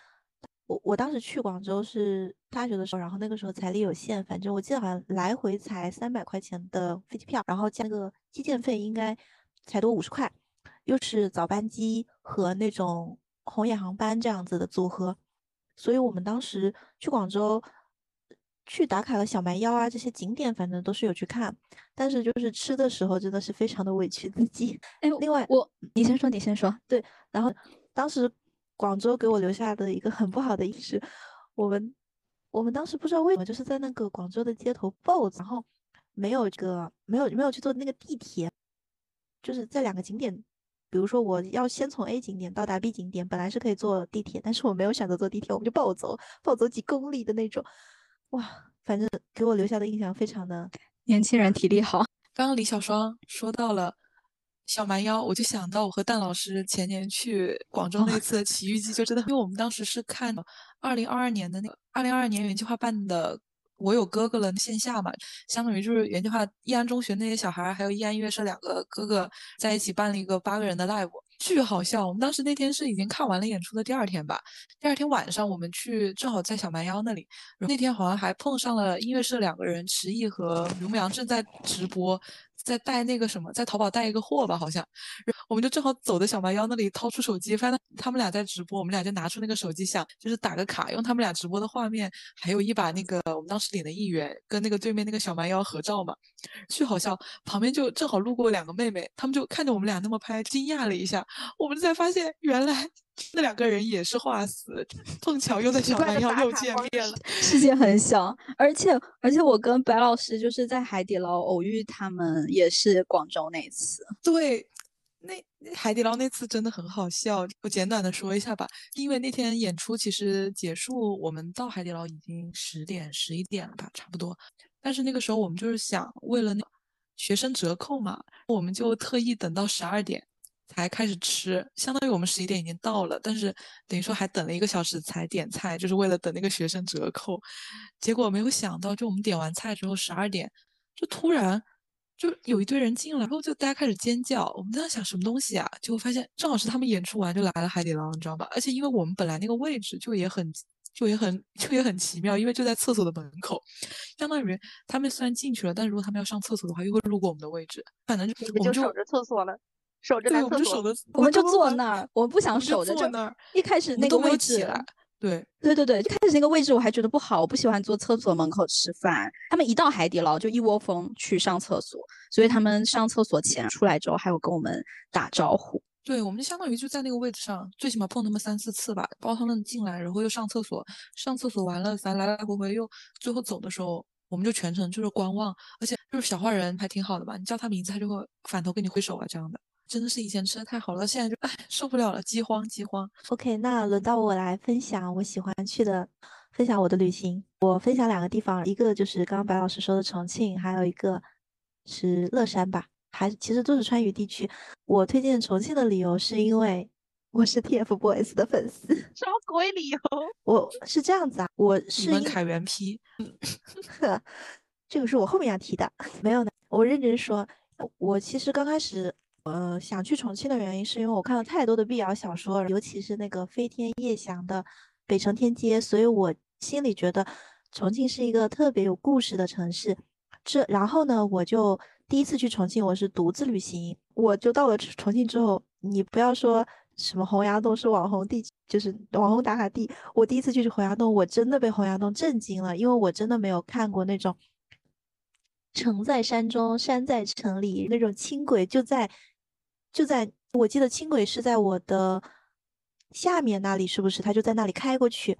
我我当时去广州是大学的时候，然后那个时候财力有限，反正我记得好像来回才三百块钱的飞机票，然后加那个机建费应该才多五十块，又是早班机和那种红眼航班这样子的组合，所以我们当时去广州去打卡了小蛮腰啊这些景点，反正都是有去看，但是就是吃的时候真的是非常的委屈自己。哎，另外我你先说，你先说。对，然后当时。广州给我留下的一个很不好的印象，我们我们当时不知道为什么就是在那个广州的街头暴走，然后没有这个没有没有去坐那个地铁，就是在两个景点，比如说我要先从 A 景点到达 B 景点，本来是可以坐地铁，但是我没有选择坐地铁，我们就暴走，暴走几公里的那种，哇，反正给我留下的印象非常的年轻人体力好。刚刚李小双说到了。小蛮腰，我就想到我和蛋老师前年去广州那次奇遇记，就真的，因为我们当时是看二零二二年的那个二零二二年原计划办的《我有哥哥了》线下嘛，相当于就是原计划易安中学那些小孩还有易安音乐社两个哥哥在一起办了一个八个人的 live，巨好笑。我们当时那天是已经看完了演出的第二天吧，第二天晚上我们去正好在小蛮腰那里，那天好像还碰上了音乐社两个人迟毅和刘牧阳正在直播。在带那个什么，在淘宝带一个货吧，好像，我们就正好走的小蛮腰那里，掏出手机，发现他们俩在直播，我们俩就拿出那个手机想，就是打个卡，用他们俩直播的画面，还有一把那个我们当时领的一元，跟那个对面那个小蛮腰合照嘛，巨好笑。旁边就正好路过两个妹妹，他们就看着我们俩那么拍，惊讶了一下，我们才发现原来。那两个人也是画死，碰巧又在小蛮腰又见面了。世界很小，而且而且我跟白老师就是在海底捞偶遇，他们也是广州那次。对，那海底捞那次真的很好笑。我简短的说一下吧，因为那天演出其实结束，我们到海底捞已经十点十一点了吧，差不多。但是那个时候我们就是想为了那学生折扣嘛，我们就特意等到十二点。才开始吃，相当于我们十一点已经到了，但是等于说还等了一个小时才点菜，就是为了等那个学生折扣。结果没有想到，就我们点完菜之后，十二点就突然就有一堆人进来，然后就大家开始尖叫。我们在想什么东西啊？结果发现正好是他们演出完就来了海底捞，你知道吧？而且因为我们本来那个位置就也很就也很就也很奇妙，因为就在厕所的门口，相当于他们虽然进去了，但如果他们要上厕所的话，又会路过我们的位置。反正就我们就守着厕所了。守着，对，我们就守着，我们就坐那儿，我们不想守着就那儿。一开始那个位置，对，对对对，一开始那个位置我还觉得不好，我不喜欢坐厕所门口吃饭。他们一到海底捞就一窝蜂去上厕所，所以他们上厕所前出来之后还有跟我们打招呼。对，我们就相当于就在那个位置上，最起码碰他们三四次吧，包括他们进来，然后又上厕所，上厕所完了，咱来来回回又最后走的时候，我们就全程就是观望，而且就是小坏人还挺好的吧，你叫他名字他就会反头跟你挥手啊这样的。真的是以前吃的太好了，现在就哎受不了了，饥荒饥荒。OK，那轮到我来分享我喜欢去的，分享我的旅行。我分享两个地方，一个就是刚刚白老师说的重庆，还有一个是乐山吧，还其实都是川渝地区。我推荐重庆的理由是因为我是 TFBOYS 的粉丝。什么鬼理由？[laughs] 我是这样子啊，我是门凯原批。[laughs] 这个是我后面要提的，没有呢。我认真说，我其实刚开始。呃，想去重庆的原因是因为我看了太多的 BL 小说，尤其是那个飞天夜翔的《北城天街》，所以我心里觉得重庆是一个特别有故事的城市。这然后呢，我就第一次去重庆，我是独自旅行。我就到了重庆之后，你不要说什么洪崖洞是网红地，就是网红打卡地。我第一次去洪崖洞，我真的被洪崖洞震惊了，因为我真的没有看过那种城在山中，山在城里，那种轻轨就在。就在我记得轻轨是在我的下面那里，是不是？他就在那里开过去。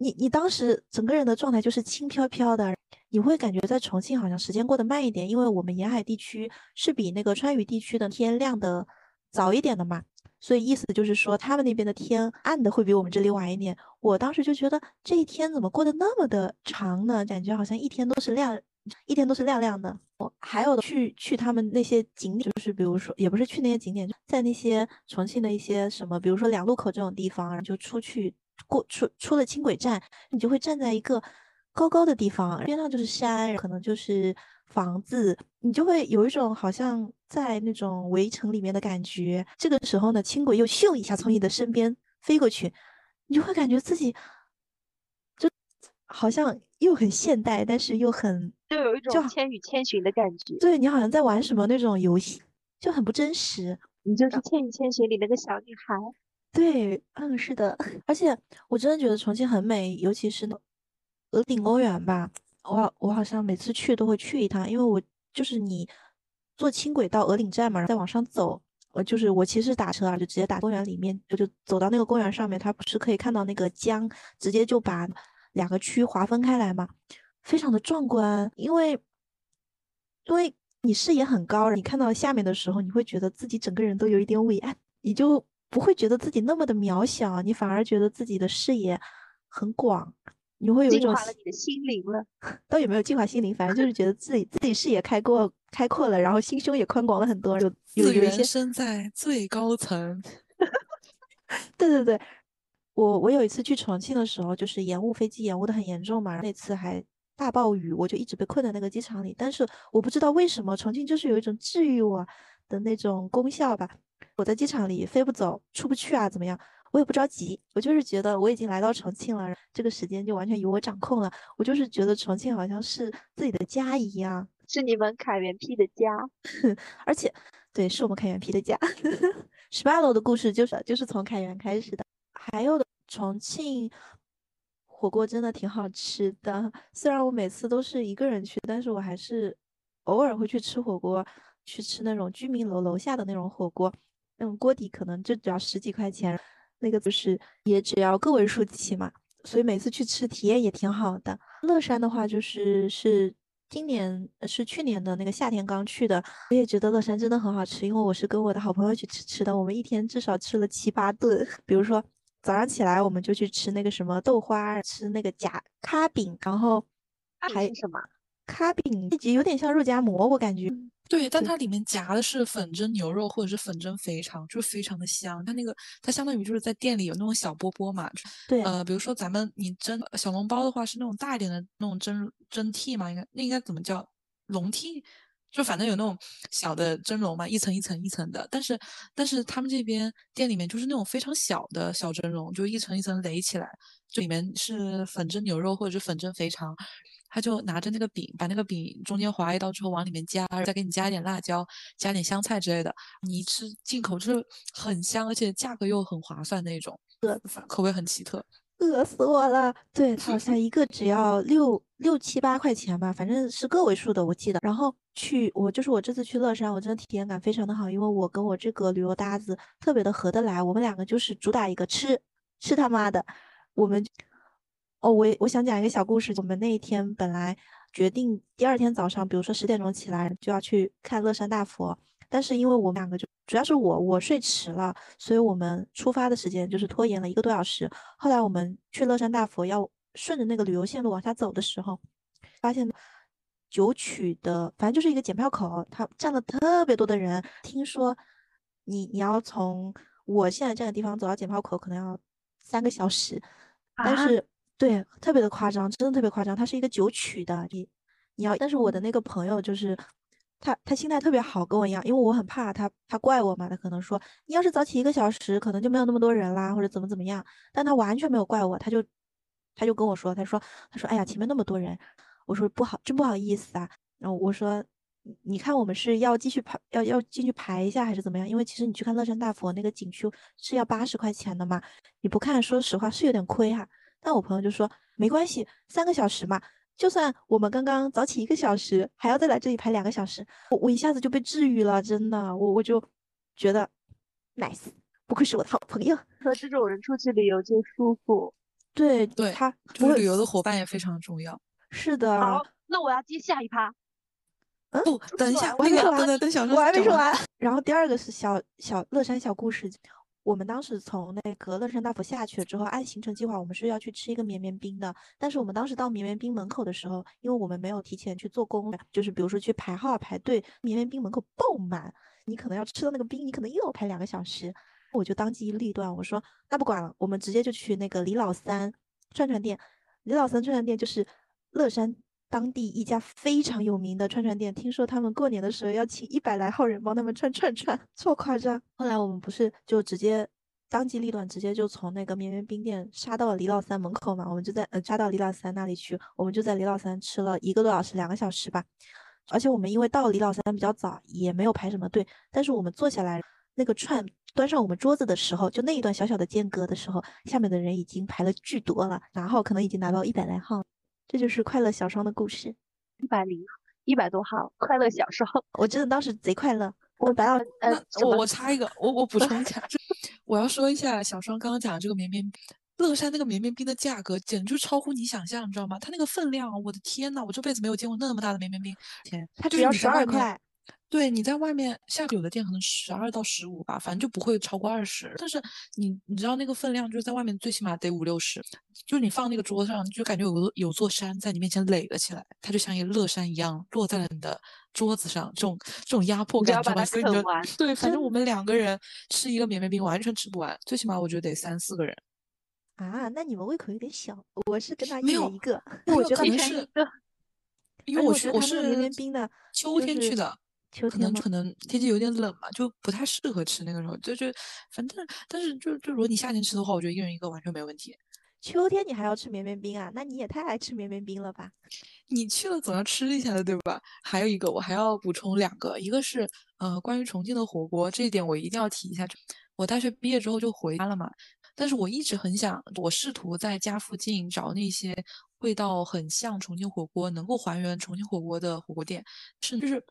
你你当时整个人的状态就是轻飘飘的，你会感觉在重庆好像时间过得慢一点，因为我们沿海地区是比那个川渝地区的天亮的早一点的嘛，所以意思就是说他们那边的天暗的会比我们这里晚一点。我当时就觉得这一天怎么过得那么的长呢？感觉好像一天都是亮。一天都是亮亮的。我还有去去他们那些景点，就是比如说，也不是去那些景点，在那些重庆的一些什么，比如说两路口这种地方，然后就出去过出出了轻轨站，你就会站在一个高高的地方，边上就是山，可能就是房子，你就会有一种好像在那种围城里面的感觉。这个时候呢，轻轨又咻一下从你的身边飞过去，你就会感觉自己就好像又很现代，但是又很就有一就种千与千寻的感觉。对你好像在玩什么那种游戏，就很不真实。你就是《千与千寻》里那个小女孩。对，嗯，是的，[laughs] 而且我真的觉得重庆很美，尤其是那鹅岭公园吧，我好我好像每次去都会去一趟，因为我就是你坐轻轨到鹅岭站嘛，然后再往上走，我就是我其实打车啊，就直接打公园里面，就就走到那个公园上面，它不是可以看到那个江，直接就把两个区划分开来嘛，非常的壮观，因为因为你视野很高，你看到下面的时候，你会觉得自己整个人都有一点伟岸，你就不会觉得自己那么的渺小，你反而觉得自己的视野很广，你会有一种心化了你的心灵了。[laughs] 倒也没有净化心灵，反正就是觉得自己自己视野开阔开阔了，然后心胸也宽广了很多，有有有一些身在最高层。[laughs] 对对对，我我有一次去重庆的时候，就是延误飞机延误的很严重嘛，那次还大暴雨，我就一直被困在那个机场里。但是我不知道为什么重庆就是有一种治愈我的那种功效吧。我在机场里飞不走，出不去啊，怎么样？我也不着急，我就是觉得我已经来到重庆了，这个时间就完全由我掌控了。我就是觉得重庆好像是自己的家一样，是你们凯源 P 的家。[laughs] 而且对，是我们凯源 P 的家。[laughs] 十八楼的故事就是就是从凯源开始的。还有的重庆火锅真的挺好吃的，虽然我每次都是一个人去，但是我还是偶尔会去吃火锅，去吃那种居民楼楼下的那种火锅，那种锅底可能就只要十几块钱，那个就是也只要个位数起嘛，所以每次去吃体验也挺好的。乐山的话就是是。今年是去年的那个夏天刚去的，我也觉得乐山真的很好吃，因为我是跟我的好朋友一起吃吃的，我们一天至少吃了七八顿。[laughs] 比如说早上起来我们就去吃那个什么豆花，吃那个夹咖饼，然后还是什么？咖饼，有点像肉夹馍，我感觉。对，但它里面夹的是粉蒸牛肉或者是粉蒸肥肠，就是非常的香。它那个它相当于就是在店里有那种小波波嘛，对，呃，比如说咱们你蒸小笼包的话是那种大一点的那种蒸蒸屉嘛，应该那应该怎么叫笼屉？就反正有那种小的蒸笼嘛，一层一层一层的。但是但是他们这边店里面就是那种非常小的小蒸笼，就一层一层垒起来，就里面是粉蒸牛肉或者是粉蒸肥肠。他就拿着那个饼，把那个饼中间划一刀之后往里面加，再给你加一点辣椒，加点香菜之类的。你一吃进口就是很香，而且价格又很划算那种，对口味很奇特。饿死我了！对，它好 [laughs] 像一个只要六六七八块钱吧，反正是个位数的，我记得。然后去我就是我这次去乐山，我真的体验感非常的好，因为我跟我这个旅游搭子特别的合得来，我们两个就是主打一个吃，吃他妈的，我们。哦，我我想讲一个小故事。我们那一天本来决定第二天早上，比如说十点钟起来就要去看乐山大佛，但是因为我们两个就主要是我我睡迟了，所以我们出发的时间就是拖延了一个多小时。后来我们去乐山大佛要顺着那个旅游线路往下走的时候，发现九曲的反正就是一个检票口，它站了特别多的人。听说你你要从我现在站的地方走到检票口可能要三个小时，但啊是。对，特别的夸张，真的特别夸张。它是一个九曲的，你你要，但是我的那个朋友就是他，他心态特别好，跟我一样，因为我很怕他，他怪我嘛，他可能说你要是早起一个小时，可能就没有那么多人啦，或者怎么怎么样。但他完全没有怪我，他就他就跟我说，他说他说哎呀，前面那么多人，我说不好，真不好意思啊。然后我说你看我们是要继续排，要要进去排一下还是怎么样？因为其实你去看乐山大佛那个景区是要八十块钱的嘛，你不看，说实话是有点亏哈。但我朋友就说没关系，三个小时嘛，就算我们刚刚早起一个小时，还要再来这里排两个小时，我我一下子就被治愈了，真的，我我就觉得 nice，不愧是我的好朋友。和这种人出去旅游就舒服。对对，他就是旅游的伙伴也非常重要。是的。好，那我要接下一趴。嗯，不，等一下，我还没说完，等等小我还没说完。然后第二个是小小乐山小故事。我们当时从那个乐山大佛下去了之后，按行程计划，我们是要去吃一个绵绵冰的。但是我们当时到绵绵冰门口的时候，因为我们没有提前去做攻略，就是比如说去排号排队，绵绵冰门口爆满，你可能要吃到那个冰，你可能又要排两个小时。我就当机立断，我说那不管了，我们直接就去那个李老三串串店。李老三串串店就是乐山当地一家非常有名的串串店，听说他们过年的时候要请一百来号人帮他们串串串，[laughs] 这么夸张。后来我们不是就直接当机立断，直接就从那个绵绵冰店杀到了李老三门口嘛，我们就在呃杀到李老三那里去，我们就在李老三吃了一个多小时，两个小时吧。而且我们因为到李老三比较早，也没有排什么队，但是我们坐下来，那个串端上我们桌子的时候，就那一段小小的间隔的时候，下面的人已经排了巨多了，拿号可能已经拿到一百来号，这就是快乐小双的故事。一百零一百多号，快乐小双，[laughs] 我真的当时贼快乐。我白老呃，我我插一个，我我补充一下，[laughs] 我要说一下小双刚刚讲的这个绵绵。乐山那个绵绵冰的价格简直就超乎你想象，你知道吗？它那个分量，我的天呐，我这辈子没有见过那么大的绵绵冰。天，它只要十二块。对，你在外面，下有的店可能十二到十五吧，反正就不会超过二十。但是你你知道那个分量，就是在外面最起码得五六十。就你放那个桌子上，就感觉有个有座山在你面前垒了起来，它就像一个乐山一样落在了你的桌子上，这种这种压迫感，知道吧？所以你就对，反正我们两个人 [laughs] 吃一个绵绵冰完全吃不完，最起码我觉得得三四个人。啊，那你们胃口有点小。我是跟他一人一个，[laughs] 我觉得可能是，因为我是我是绵绵冰的，秋天去的，秋天可能可能天气有点冷嘛，就不太适合吃那个时候。就就反正，但是就就如果你夏天吃的话，我觉得一人一个完全没问题。秋天你还要吃绵绵冰啊？那你也太爱吃绵绵冰了吧？你去了总要吃一下的，对吧？还有一个，我还要补充两个，一个是呃关于重庆的火锅，这一点我一定要提一下。我大学毕业之后就回家了嘛。但是我一直很想，我试图在家附近找那些味道很像重庆火锅、能够还原重庆火锅的火锅店。是，就是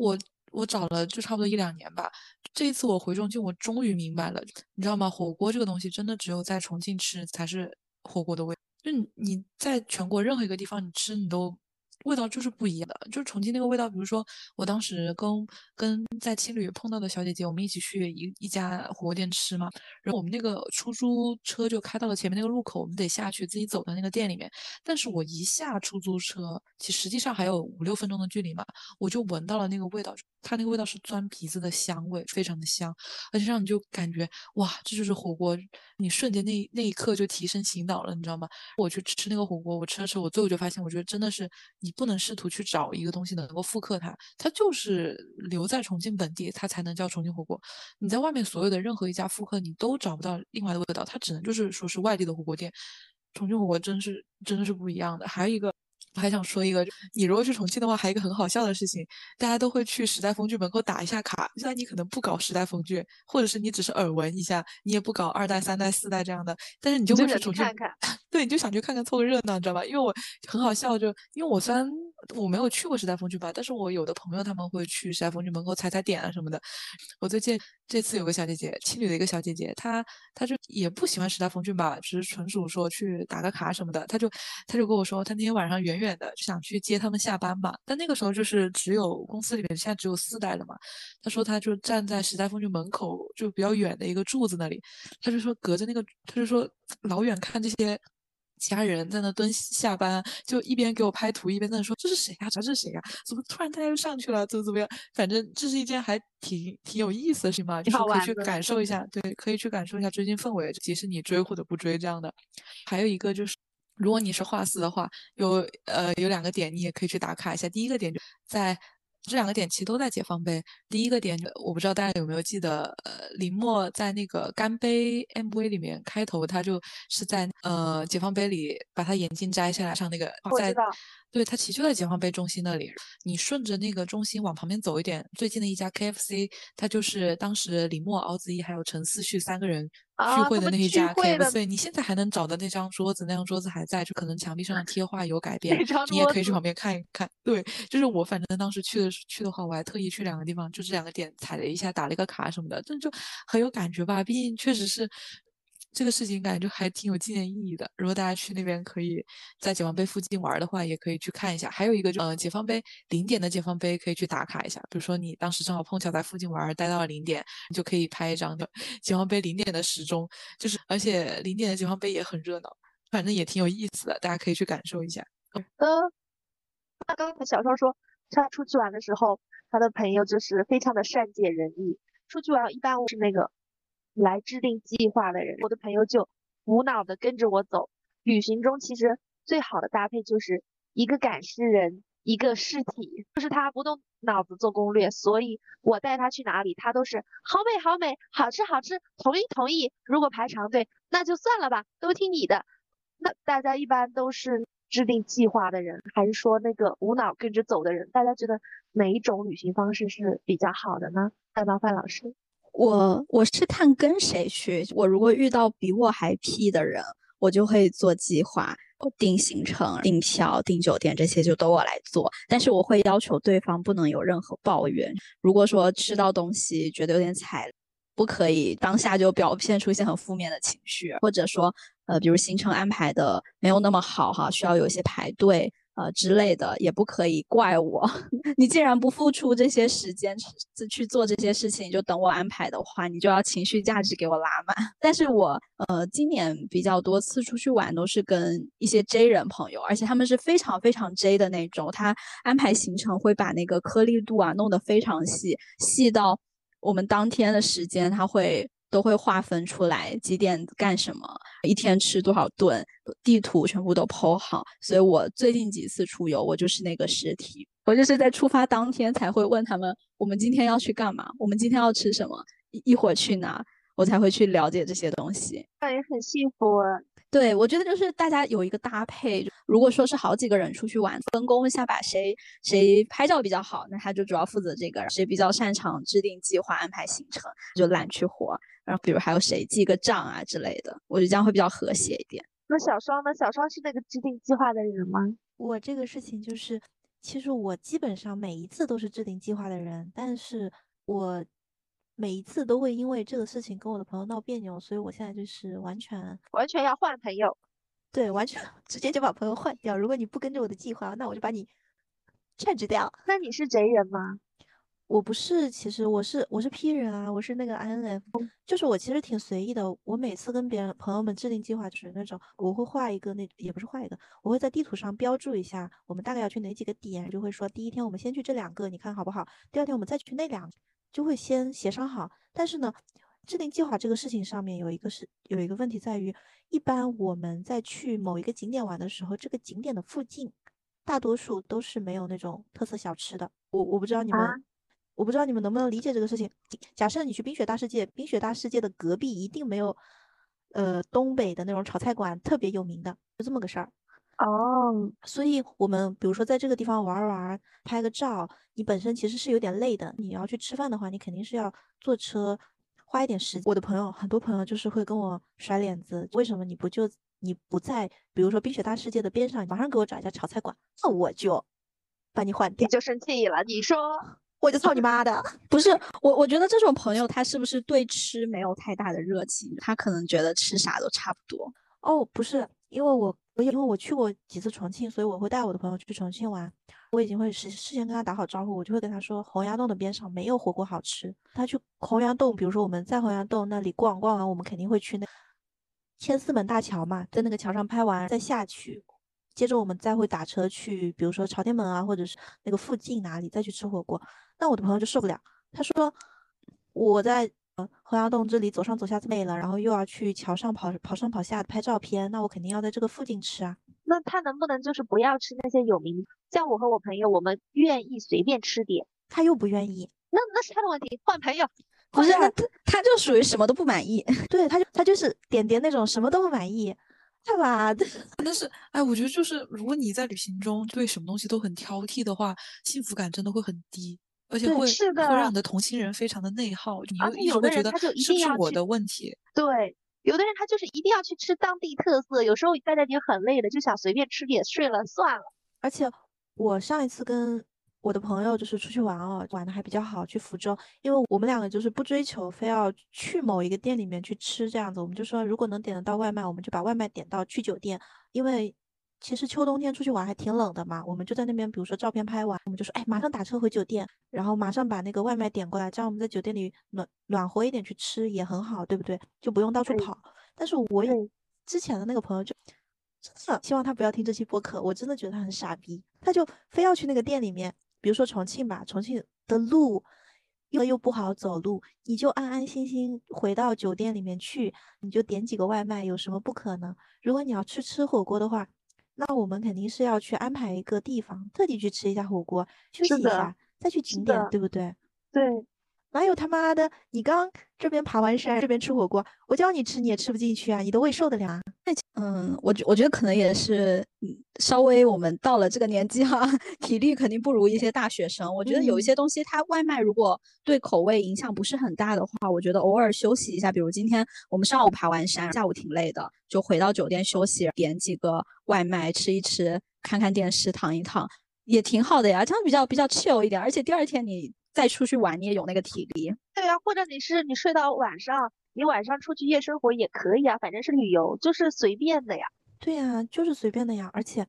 我我找了就差不多一两年吧。这一次我回重庆，我终于明白了，你知道吗？火锅这个东西真的只有在重庆吃才是火锅的味。就你你在全国任何一个地方你吃，你都。味道就是不一样的，就是重庆那个味道。比如说，我当时跟跟在青旅碰到的小姐姐，我们一起去一一家火锅店吃嘛。然后我们那个出租车就开到了前面那个路口，我们得下去自己走到那个店里面。但是我一下出租车，其实实际上还有五六分钟的距离嘛，我就闻到了那个味道，它那个味道是钻鼻子的香味，非常的香，而且让你就感觉哇，这就是火锅，你瞬间那那一刻就提神醒脑了，你知道吗？我去吃那个火锅，我吃了吃，我最后就发现，我觉得真的是你。不能试图去找一个东西能够复刻它，它就是留在重庆本地，它才能叫重庆火锅。你在外面所有的任何一家复刻，你都找不到另外的味道，它只能就是说是外地的火锅店。重庆火锅真是真的是不一样的。还有一个。我还想说一个，你如果去重庆的话，还有一个很好笑的事情，大家都会去时代峰峻门口打一下卡。虽然你可能不搞时代峰峻，或者是你只是耳闻一下，你也不搞二代、三代、四代这样的，但是你就会去重庆看看。对，你就想去看看凑个热闹，你知道吧？因为我很好笑，就因为我虽然我没有去过时代峰峻吧，但是我有的朋友他们会去时代峰峻门口踩踩点啊什么的。我最近这次有个小姐姐，青旅的一个小姐姐，她她就也不喜欢时代峰峻吧，只是纯属说去打个卡什么的。她就她就跟我说，她那天晚上远远的就想去接他们下班嘛。但那个时候就是只有公司里面现在只有四代了嘛。她说她就站在时代峰峻门口就比较远的一个柱子那里，她就说隔着那个，她就说老远看这些。其他人在那蹲下班，就一边给我拍图，一边在那说：“这是谁呀？这是谁呀？怎么突然大家又上去了？怎么怎么样？反正这是一件还挺挺有意思的事情嘛，就是可以去感受一下，对，可以去感受一下追星氛围，即使你追或者不追这样的。还有一个就是，如果你是画四的话，有呃有两个点你也可以去打卡一下。第一个点就在。这两个点其实都在解放碑。第一个点，我不知道大家有没有记得，呃，林默在那个干杯 MV 里面开头，他就是在呃解放碑里把他眼镜摘下来，上那个在。对，它其实就在解放碑中心那里。你顺着那个中心往旁边走一点，最近的一家 KFC，它就是当时李默、敖子逸还有陈思旭三个人聚会的那一家 KFC。你现在还能找到那张桌子，那张桌子还在，就可能墙壁上的 [laughs] 贴画有改变，你也可以去旁边看一看。对，就是我反正当时去的去的话，我还特意去两个地方，就这两个点踩了一下，打了一个卡什么的，这就很有感觉吧。毕竟确实是。这个事情感觉就还挺有纪念意义的。如果大家去那边可以在解放碑附近玩的话，也可以去看一下。还有一个就，呃，解放碑零点的解放碑可以去打卡一下。比如说你当时正好碰巧在附近玩，待到了零点，你就可以拍一张的解放碑零点的时钟。就是，而且零点的解放碑也很热闹，反正也挺有意思的，大家可以去感受一下。嗯，那刚才小超说他出去玩的时候，他的朋友就是非常的善解人意。出去玩一般我是那个。来制定计划的人，我的朋友就无脑的跟着我走。旅行中其实最好的搭配就是一个赶尸人一个尸体，就是他不动脑子做攻略，所以我带他去哪里，他都是好美好美，好吃好吃，同意同意。如果排长队，那就算了吧，都听你的。那大家一般都是制定计划的人，还是说那个无脑跟着走的人？大家觉得哪一种旅行方式是比较好的呢？大毛范老师，我我是看跟谁去，我如果遇到比我还屁的人，我就会做计划。定行程、订票、订酒店这些就都我来做，但是我会要求对方不能有任何抱怨。如果说吃到东西觉得有点踩，不可以当下就表现出一些很负面的情绪，或者说，呃，比如行程安排的没有那么好哈，需要有一些排队。呃之类的也不可以怪我，[laughs] 你既然不付出这些时间去去做这些事情，就等我安排的话，你就要情绪价值给我拉满。但是我呃今年比较多次出去玩都是跟一些 J 人朋友，而且他们是非常非常 J 的那种，他安排行程会把那个颗粒度啊弄得非常细，细到我们当天的时间他会。都会划分出来几点干什么，一天吃多少顿，地图全部都剖好。所以我最近几次出游，我就是那个实体，我就是在出发当天才会问他们，我们今天要去干嘛？我们今天要吃什么？一一会儿去哪？我才会去了解这些东西。那也很幸福。对，我觉得就是大家有一个搭配。如果说是好几个人出去玩，分工一下，把谁谁拍照比较好，那他就主要负责这个；谁比较擅长制定计划、安排行程，就揽去活。然后比如还有谁记个账啊之类的，我觉得这样会比较和谐一点。那小双呢？小双是那个制定计划的人吗？我这个事情就是，其实我基本上每一次都是制定计划的人，但是我。每一次都会因为这个事情跟我的朋友闹别扭，所以我现在就是完全完全要换朋友，对，完全 [laughs] 直接就把朋友换掉。如果你不跟着我的计划，那我就把你劝止掉。那你是贼人吗？我不是，其实我是我是 P 人啊，我是那个 INF，就是我其实挺随意的。我每次跟别人朋友们制定计划，就是那种我会画一个那也不是画一个，我会在地图上标注一下我们大概要去哪几个点，就会说第一天我们先去这两个，你看好不好？第二天我们再去那两。就会先协商好，但是呢，制定计划这个事情上面有一个是有一个问题在于，一般我们在去某一个景点玩的时候，这个景点的附近大多数都是没有那种特色小吃的。我我不知道你们，我不知道你们能不能理解这个事情。假设你去冰雪大世界，冰雪大世界的隔壁一定没有，呃，东北的那种炒菜馆特别有名的，就这么个事儿。哦，所以我们比如说在这个地方玩玩，拍个照，你本身其实是有点累的。你要去吃饭的话，你肯定是要坐车，花一点时间。我的朋友很多朋友就是会跟我甩脸子，为什么你不就你不在，比如说冰雪大世界的边上，马上给我找一家炒菜馆，那我就把你换掉。你就生气了，你说我就操你妈的！[laughs] 不是我，我觉得这种朋友他是不是对吃没有太大的热情？他可能觉得吃啥都差不多。哦，不是，因为我我。因为我去过几次重庆，所以我会带我的朋友去重庆玩。我已经会事事先跟他打好招呼，我就会跟他说，洪崖洞的边上没有火锅好吃。他去洪崖洞，比如说我们在洪崖洞那里逛逛完，我们肯定会去那千厮门大桥嘛，在那个桥上拍完再下去，接着我们再会打车去，比如说朝天门啊，或者是那个附近哪里再去吃火锅。那我的朋友就受不了，他说我在。洪崖洞这里走上走下累了，然后又要去桥上跑跑上跑下拍照片，那我肯定要在这个附近吃啊。那他能不能就是不要吃那些有名？像我和我朋友，我们愿意随便吃点，他又不愿意，那那是他的问题，换朋友。不是，他他就属于什么都不满意。对，他就他就是点点那种什么都不满意，他吧？[laughs] 但是，哎，我觉得就是如果你在旅行中对什么东西都很挑剔的话，幸福感真的会很低。而且会是的，会让你的同行人非常的内耗，你又一直会觉得是不是我的问题？对，有的人他就是一定要去吃当地特色，有时候大家已经很累了，就想随便吃点睡了算了。而且我上一次跟我的朋友就是出去玩哦，玩的还比较好，去福州，因为我们两个就是不追求非要去某一个店里面去吃这样子，我们就说如果能点得到外卖，我们就把外卖点到去酒店，因为。其实秋冬天出去玩还挺冷的嘛，我们就在那边，比如说照片拍完，我们就说，哎，马上打车回酒店，然后马上把那个外卖点过来，这样我们在酒店里暖暖和一点去吃也很好，对不对？就不用到处跑。但是我有之前的那个朋友就真的希望他不要听这期播客，我真的觉得他很傻逼，他就非要去那个店里面，比如说重庆吧，重庆的路又又不好走路，你就安安心心回到酒店里面去，你就点几个外卖，有什么不可能？如果你要去吃火锅的话。那我们肯定是要去安排一个地方，特地去吃一下火锅，休息一下，再去景点，对不对？对，哪有他妈的，你刚这边爬完山，这边吃火锅，我叫你吃你也吃不进去啊，你的胃受得了啊？[laughs] 嗯，我觉我觉得可能也是，嗯，稍微我们到了这个年纪哈，[laughs] 体力肯定不如一些大学生。我觉得有一嗯些东西，它外卖如果对口味影响不是很大的话，我觉得偶尔休息一下，比如今天我们上午爬完山，下午挺累的，就回到酒店休息，点几个外卖吃一吃，看看电视，躺一躺，也挺好的呀。这样比较比较 chill 一点，而且第二天你再出去玩，你也有那个体力。对啊，或者你是你睡到晚上，你晚上出去夜生活也可以啊，反正是旅游，就是随便的呀。对呀，就是随便的呀。而且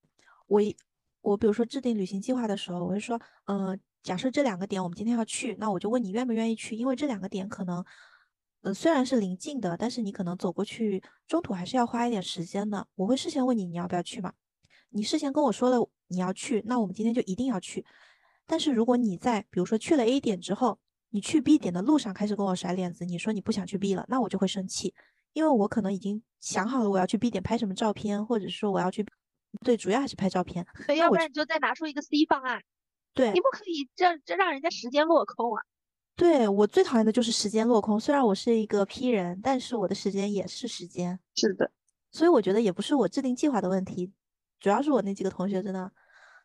我一我比如说制定旅行计划的时候，我会说，呃，假设这两个点我们今天要去，那我就问你愿不愿意去，因为这两个点可能，呃，虽然是临近的，但是你可能走过去中途还是要花一点时间的。我会事先问你你要不要去嘛？你事先跟我说了你要去，那我们今天就一定要去。但是如果你在比如说去了 A 点之后，你去 B 点的路上开始跟我甩脸子，你说你不想去 B 了，那我就会生气。因为我可能已经想好了我要去 B 点拍什么照片，或者是说我要去，对，主要还是拍照片。对，要不然你就再拿出一个 C 方案，对你不可以这这让人家时间落空啊。对，我最讨厌的就是时间落空。虽然我是一个 P 人，但是我的时间也是时间，是的，所以我觉得也不是我制定计划的问题，主要是我那几个同学真的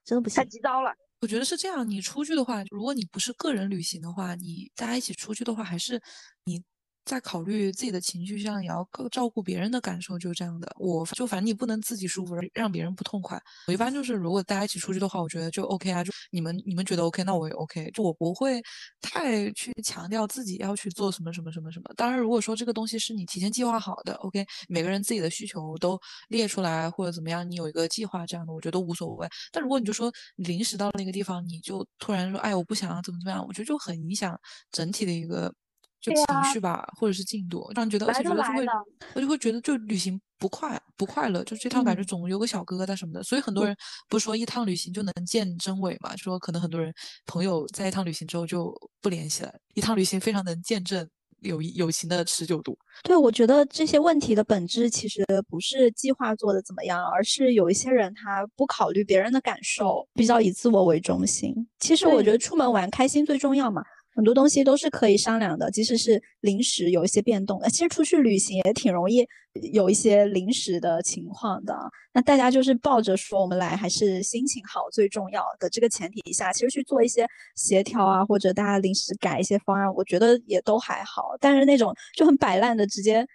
真的不行太。急躁了。我觉得是这样，你出去的话，如果你不是个人旅行的话，你大家一起出去的话，还是你在考虑自己的情绪上，也要更照顾别人的感受，就是这样的。我就反正你不能自己舒服，让别人不痛快。我一般就是，如果大家一起出去的话，我觉得就 OK 啊，就你们你们觉得 OK，那我也 OK，就我不会太去强调自己要去做什么什么什么什么。当然，如果说这个东西是你提前计划好的，OK，每个人自己的需求都列出来或者怎么样，你有一个计划这样的，我觉得无所谓。但如果你就说临时到了那个地方，你就突然说，哎，我不想怎么怎么样，我觉得就很影响整体的一个就情绪吧，或者是进度，让人觉得，而且觉得就会我就会觉得就旅行不快不快乐，就这趟感觉嗯总有个小疙瘩什么的。所以很多人不是说一趟旅行就能见真伪嘛，说可能很多人朋友在一趟旅行之后就不联系了，一趟旅行非常能见证友谊友情的持久度。对，我觉得这些问题的本质其实不是计划做的怎么样，而是有一些人他不考虑别人的感受，比较以自我为中心。其实我觉得出门玩开心最重要嘛，很多东西都是可以商量的，即使是临时有一些变动，其实出去旅行也挺容易有一些临时的情况的。那大家就是抱着说我们来还是心情好最重要的这个前提下，其实去做一些协调啊，或者大家临时改一些方案，我觉得也都还好。但是那种就很摆烂的，直接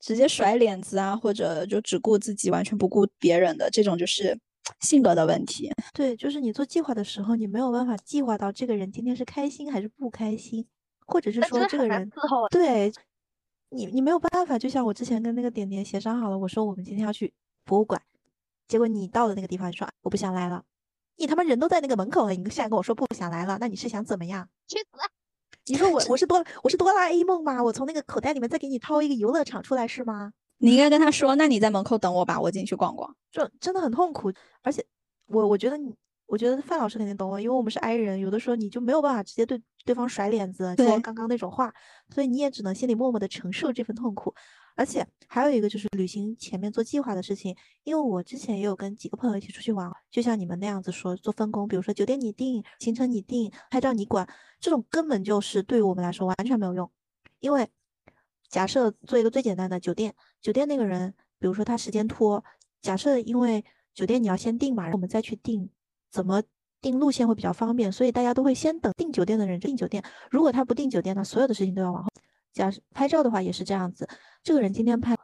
直接甩脸子啊，或者就只顾自己，完全不顾别人的这种，就是性格的问题。对，就是你做计划的时候，你没有办法计划到这个人今天是开心还是不开心，或者是说这个人。对你，你没有办法。就像我之前跟那个点点协商好了，我说我们今天要去博物馆，结果你到了那个地方，你说我不想来了，你他妈人都在那个门口了，你现在跟我说不想来了，那你是想怎么样？去死！你说我 [laughs] 我是哆我是哆啦 A 梦吗？我从那个口袋里面再给你掏一个游乐场出来是吗？你应该跟他说，那你在门口等我吧，我进去逛逛。就真的很痛苦，而且我我觉得你，我觉得范老师肯定懂我，因为我们是 i 人，有的时候你就没有办法直接对对方甩脸子，说刚刚那种话，所以你也只能心里默默的承受这份痛苦。而且还有一个就是旅行前面做计划的事情，因为我之前也有跟几个朋友一起出去玩，就像你们那样子说做分工，比如说酒店你定，行程你定，拍照你管，这种根本就是对于我们来说完全没有用，因为假设做一个最简单的酒店，酒店那个人，比如说他时间拖，假设因为酒店你要先定嘛，然后我们再去定怎么定路线会比较方便，所以大家都会先等订酒店的人订酒店。如果他不订酒店，那所有的事情都要往后。假设拍照的话也是这样子，这个人今天拍，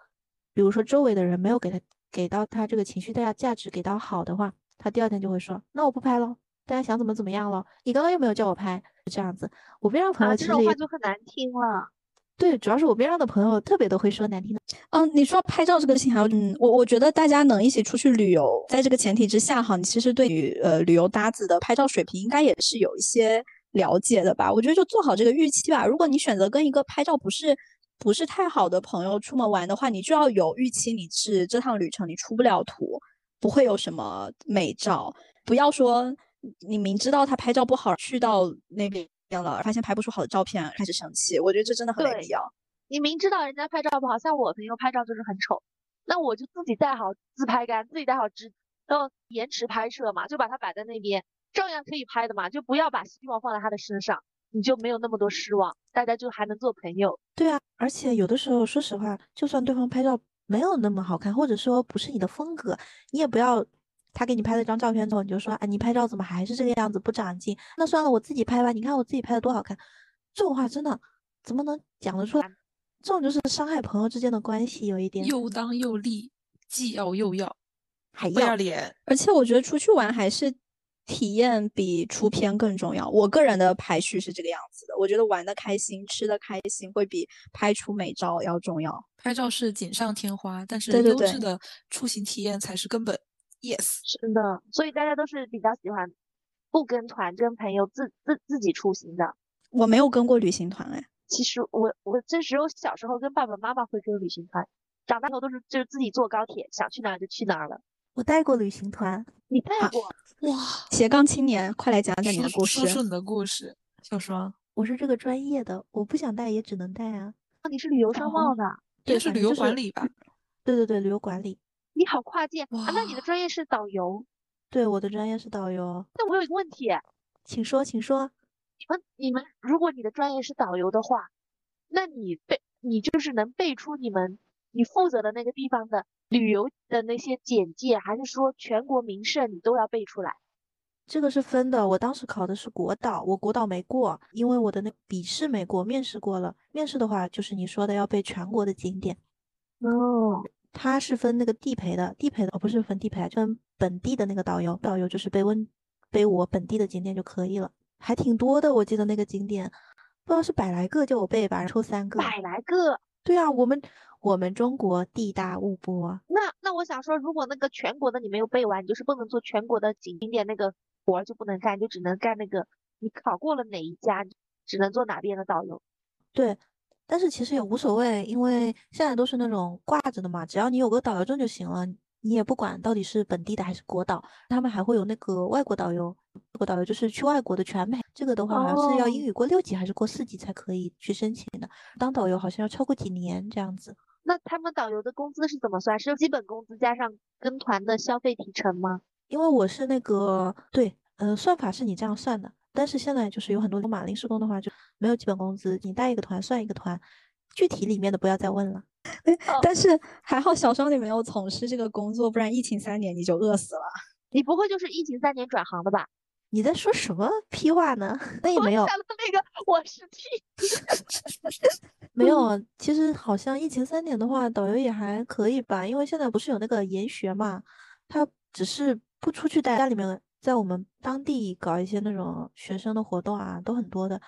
比如说周围的人没有给他给到他这个情绪大家价值给到好的话，他第二天就会说，那我不拍了。大家想怎么怎么样了？你刚刚又没有叫我拍，是这样子。我非常朋啊，这种友其实也话就很难听了。对，主要是我边上的朋友特别都会说难听的。嗯，你说拍照这个事情，还有嗯，我我觉得大家能一起出去旅游，在这个前提之下哈，你其实对于呃旅游搭子的拍照水平应该也是有一些了解的吧？我觉得就做好这个预期吧。如果你选择跟一个拍照不是不是太好的朋友出门玩的话，你就要有预期，你是这趟旅程你出不了图，不会有什么美照。不要说你明知道他拍照不好，去到那边了，发现拍不出好的照片，开始生气。我觉得这真的很没必要。你明知道人家拍照不好，像我朋友拍照就是很丑，那我就自己带好自拍杆，自己带好直要延迟拍摄嘛，就把它摆在那边，照样可以拍的嘛，就不要把希望放在他的身上，你就没有那么多失望，大家就还能做朋友。对啊，而且有的时候，说实话，就算对方拍照没有那么好看，或者说不是你的风格，你也不要他给你拍了张照片之后，你就说，哎，你拍照怎么还是这个样子，不长进？那算了，我自己拍吧。你看我自己拍的多好看，这种话真的怎么能讲得出来？这种就是伤害朋友之间的关系，有一点又当又立，既要又要，还不要要脸。而且我觉得出去玩还是体验比出片更重要。我个人的排序是这个样子的，我觉得玩的开心、吃的开心会比拍出美照要重要。拍照是锦上添花，但是优质的出行体验才是根本。Yes，是的，所以大家都是比较喜欢不跟团，跟朋友自自自己出行的。我没有跟过旅行团，哎，其实我我这只有小时候跟爸爸妈妈会跟旅行团，长大后都是就是自己坐高铁，想去哪儿就去哪儿了。我带过旅行团，你带啊过？哇，斜杠青年，快来讲讲你的故事说。说你的故事，小双。我是这个专业的，我不想带也只能带啊。哦你是旅游商贸的，对是旅游管理吧？对对对，旅游管理。你好跨界啊！那你的专业是导游？对，我的专业是导游，那我有一个问题，请说，请说。你们你们，如果你的专业是导游的话，那你背你就是能背出你们你负责的那个地方的旅游的那些简介，还是说全国名胜你都要背出来？这个是分的，我当时考的是国导，我国导没过，因为我的那笔试没过，面试过了。面试的话，就是你说的要背全国的景点，哦，它是分那个地陪的，地陪的哦不是分地陪啊，就分本地的那个导游，导游就是背温背我本地的景点就可以了，还挺多的，我记得那个景点，不知道是百来个就我背吧，抽三个。百来个。对啊，我们我们中国地大物博，那那我想说，如果那个全国的你没有背完，你就是不能做全国的景点那个活儿就不能干，就只能干那个你考过了哪一家，只能做哪边的导游。对，但是其实也无所谓，因为现在都是那种挂着的嘛，只要你有个导游证就行了，你也不管到底是本地的还是国导，他们还会有那个外国导游，外国导游就是去外国的全美，这个的话好像是要英哦语过六级还是过四级才可以去申请的，当导游好像要超过几年这样子。那他们导游的工资是怎么算？是基本工资加上跟团的消费提成吗？因为我是那个对，呃，算法是你这样算的，但是现在就是有很多马临时工的话就没有基本工资，你带一个团算一个团，具体里面的不要再问了。但是还好小双你没有从事这个工作，不然疫情三年你就饿死了。你不会就是疫情三年转行的吧？你在说什么屁话呢？那也没有，想到那个我是替没有啊。[laughs] 其实好像疫情三年的话，导游也还可以吧，因为现在不是有那个研学嘛，他只是不出去带，家里面在我们当地搞一些那种学生的活动啊，都很多的。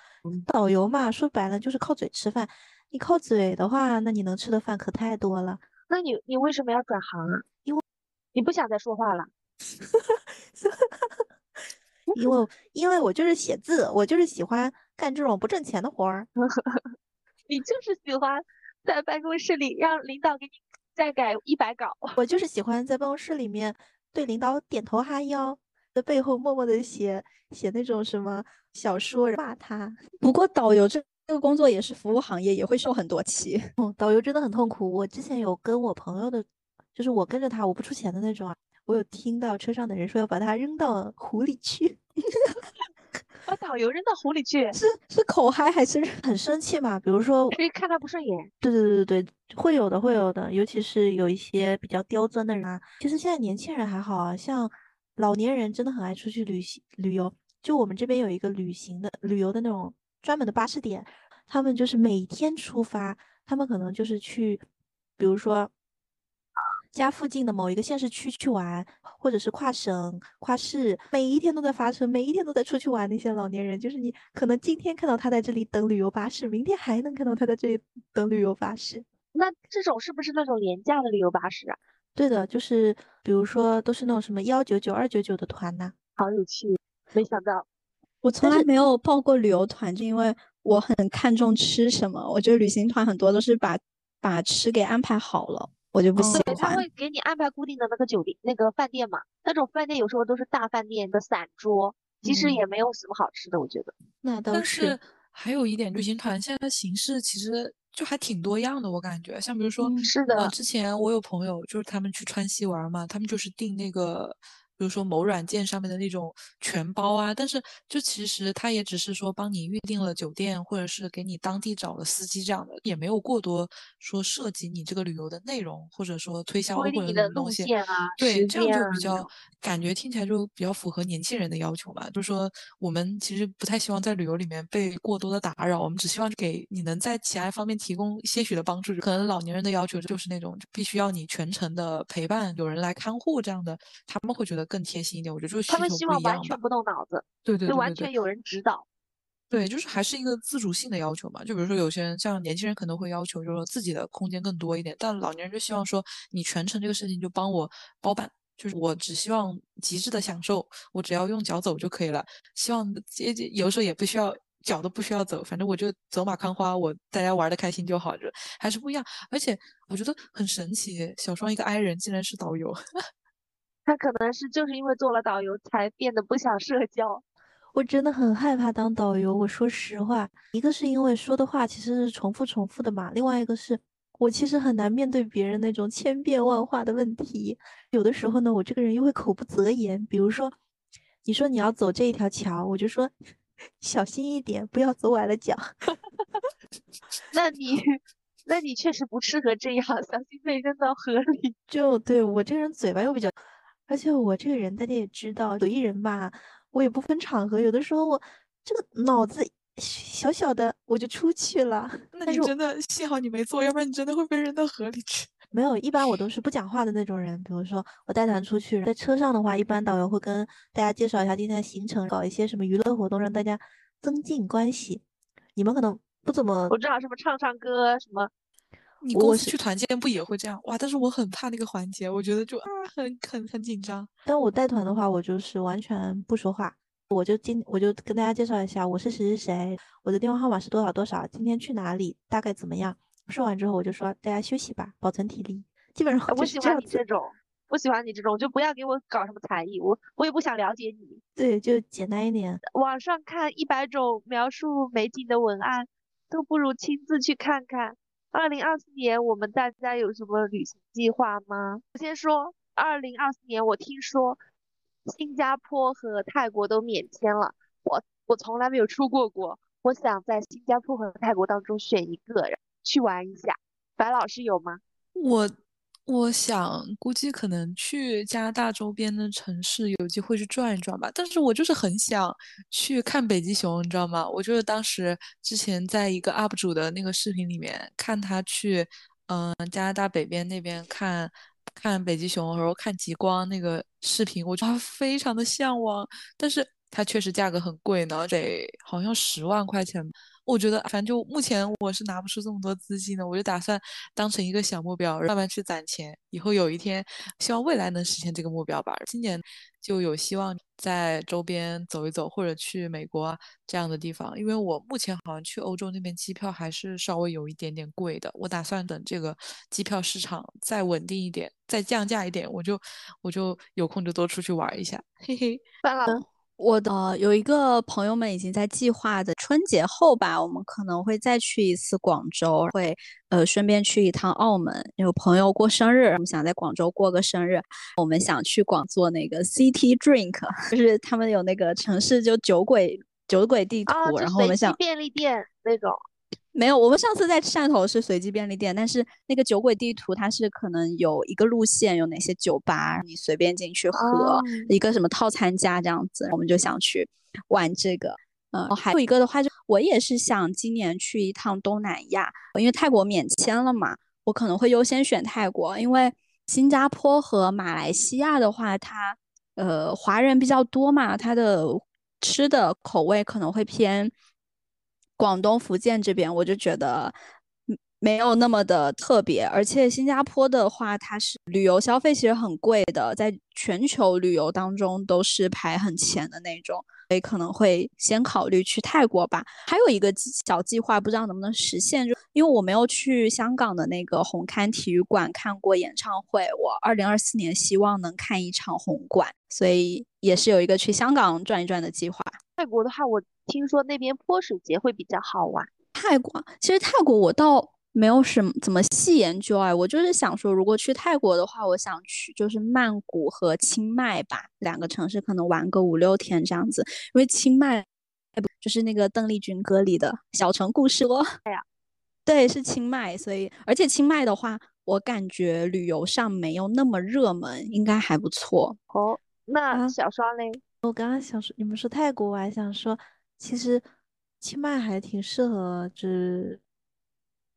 导游嘛，说白了就是靠嘴吃饭。你靠嘴的话，那你能吃的饭可太多了。那你你为什么要转行啊？因为你不想再说话了。[laughs] 因为因为我就是写字，我就是喜欢干这种不挣钱的活儿。[laughs] 你就是喜欢在办公室里让领导给你再改一百稿。我就是喜欢在办公室里面对领导点头哈腰，在背后默默的写写那种什么小说骂他。不过导游这这个工作也是服务行业，也会受很多气。嗯，导游真的很痛苦。我之前有跟我朋友的，就是我跟着他，我不出钱的那种啊。我有听到车上的人说要把他扔到湖里去，[laughs] 把导游扔到湖里去，是是口嗨还是很生气嘛。比如说，看他不顺眼。对对对对对，会有的，会有的，尤其是有一些比较刁钻的人啊。其实现在年轻人还好啊，像老年人真的很爱出去旅行旅游。就我们这边有一个旅行的旅游的那种专门的巴士点，他们就是每天出发，他们可能就是去，比如说家附近的某一个县市区去玩，或者是跨省、跨市，每一天都在发车，每一天都在出去玩。那些老年人，就是你可能今天看到他在这里等旅游巴士，明天还能看到他在这里等旅游巴士。那这种是不是那种廉价的旅游巴士啊？对的，就是比如说都是那种什么幺九九、二九九的团呐、好有趣，没想到。我从来没有报过旅游团，就因为我很看重吃什么。我觉得旅行团很多都是把把吃给安排好了，我就不喜欢，他。会给你安排固定的那个酒店、那个饭店嘛。那种饭店有时候都是大饭店的散桌，其实嗯也没有什么好吃的，我觉得。那倒但是是还有一点，旅行团现在的形式其实就还挺多样的，我感觉。像比如说，是的，呃，之前我有朋友就是他们去川西玩嘛，他们就是订那个。比如说某软件上面的那种全包啊，但是就其实他也只是说帮你预定了酒店，或者是给你当地找了司机这样的，也没有过多说涉及你这个旅游的内容，或者说推销或者什么东西。对，这样就比较感觉听起来就比较符合年轻人的要求嘛。就是说我们其实不太希望在旅游里面被过多的打扰，我们只希望给你能在其他方面提供些许的帮助。可能老年人的要求就是那种必须要你全程的陪伴，有人来看护这样的，他们会觉得。更贴心一点，我觉得就是他们希望完全不动脑子，对对对，完全有人指导。对，就是还是一个自主性的要求嘛。就比如说有些人像年轻人可能会要求，就是说自己的空间更多一点，但老年人就希望说你全程这个事情就帮我包办，就是我只希望极致的享受，我只要用脚走就可以了。希望也有时候也不需要脚都不需要走，反正我就走马看花，我大家玩的开心就好，就还是不一样。而且我觉得很神奇，小双一个 I 人竟然是导游。他可能是就是因为做了导游，才变得不想社交。我真的很害怕当导游。我说实话，一个是因为说的话其实是重复重复的嘛，另外一个是我其实很难面对别人那种千变万化的问题。有的时候呢，我这个人又会口不择言。比如说，你说你要走这一条桥，我就说小心一点，不要走崴了脚。[laughs] 那你，那你确实不适合这样，小心被扔到河里。就对我这个人嘴巴又比较。而且我这个人大家也知道，有一人吧，我也不分场合，有的时候我这个脑子小小的我就出去了。[laughs] 那你真的幸好你没做，要不然你真的会被扔到河里去。没有，一般我都是不讲话的那种人。比如说我带团出去，在车上的话，一般导游会跟大家介绍一下今天的行程，搞一些什么娱乐活动，让大家增进关系。你们可能不怎么，我知道什么唱唱歌什么。你公司去团建不也会这样哇？但是我很怕那个环节，我觉得就啊很很很紧张。但我带团的话，我就是完全不说话，我就今我就跟大家介绍一下，我是谁谁谁，我的电话号码是多少多少，今天去哪里，大概怎么样。说完之后，我就说大家休息吧，保存体力。基本上我喜欢你这种，不喜欢你这种，就不要给我搞什么才艺，我我也不想了解你。对，就简单一点。网上看一百种描述美景的文案，都不如亲自去看看。二零二四年我们大家有什么旅行计划吗？我先说，二零二四年我听说新加坡和泰国都免签了，我我从来没有出过国，我想在新加坡和泰国当中选一个去玩一下。白老师有吗？我。我想估计可能去加拿大周边的城市有机会去转一转吧，但是我就是很想去看北极熊，你知道吗？我就是当时之前在一个 UP 主的那个视频里面看他去，嗯，加拿大北边那边看看北极熊，然后看极光那个视频，我就非常的向往，但是它确实价格很贵呢，得好像十万块钱。我觉得，反正就目前我是拿不出这么多资金的，我就打算当成一个小目标，慢慢去攒钱。以后有一天，希望未来能实现这个目标吧。今年就有希望在周边走一走，或者去美国这样的地方，因为我目前好像去欧洲那边机票还是稍微有一点点贵的。我打算等这个机票市场再稳定一点，再降价一点，我就我就有空就多出去玩一下。嘿嘿，算了。我的有一个朋友们已经在计划的春节后吧，我们可能会再去一次广州，会呃顺便去一趟澳门。有朋友过生日，我们想在广州过个生日，我们想去广做那个 City Drink，[laughs] 就是他们有那个城市就酒鬼酒鬼地图，然后我们想便利店那种。没有，我们上次在汕头是随机便利店，但是那个酒鬼地图它是可能有一个路线，有哪些酒吧，你随便进去喝一个什么套餐价这样子，我们就想去玩这个。嗯，还有一个的话，就我也是想今年去一趟东南亚，因为泰国免签了嘛，我可能会优先选泰国，因为新加坡和马来西亚的话，它呃华人比较多嘛，它的吃的口味可能会偏。广东、福建这边，我就觉得没有那么的特别，而且新加坡的话，它是旅游消费其实很贵的，在全球旅游当中都是排很前的那种，所以可能会先考虑去泰国吧。还有一个小计划，不知道能不能实现，就因为我没有去香港的那个红磡体育馆看过演唱会，我二零二四年希望能看一场红馆，所以也是有一个去香港转一转的计划。泰国的话，我。听说那边泼水节会比较好玩。泰国其实泰国我倒没有什么怎么细研究哎，我就是想说，如果去泰国的话，我想去就是曼谷和清迈吧，两个城市可能玩个五六天这样子。因为清迈哎不就是那个邓丽君歌里的小城故事哦。哎呀，对，是清迈，所以而且清迈的话，我感觉旅游上没有那么热门，应该还不错。哦，那小双嘞？我刚刚想说，你们说泰国，我还想说，其实清迈还挺适合，就是。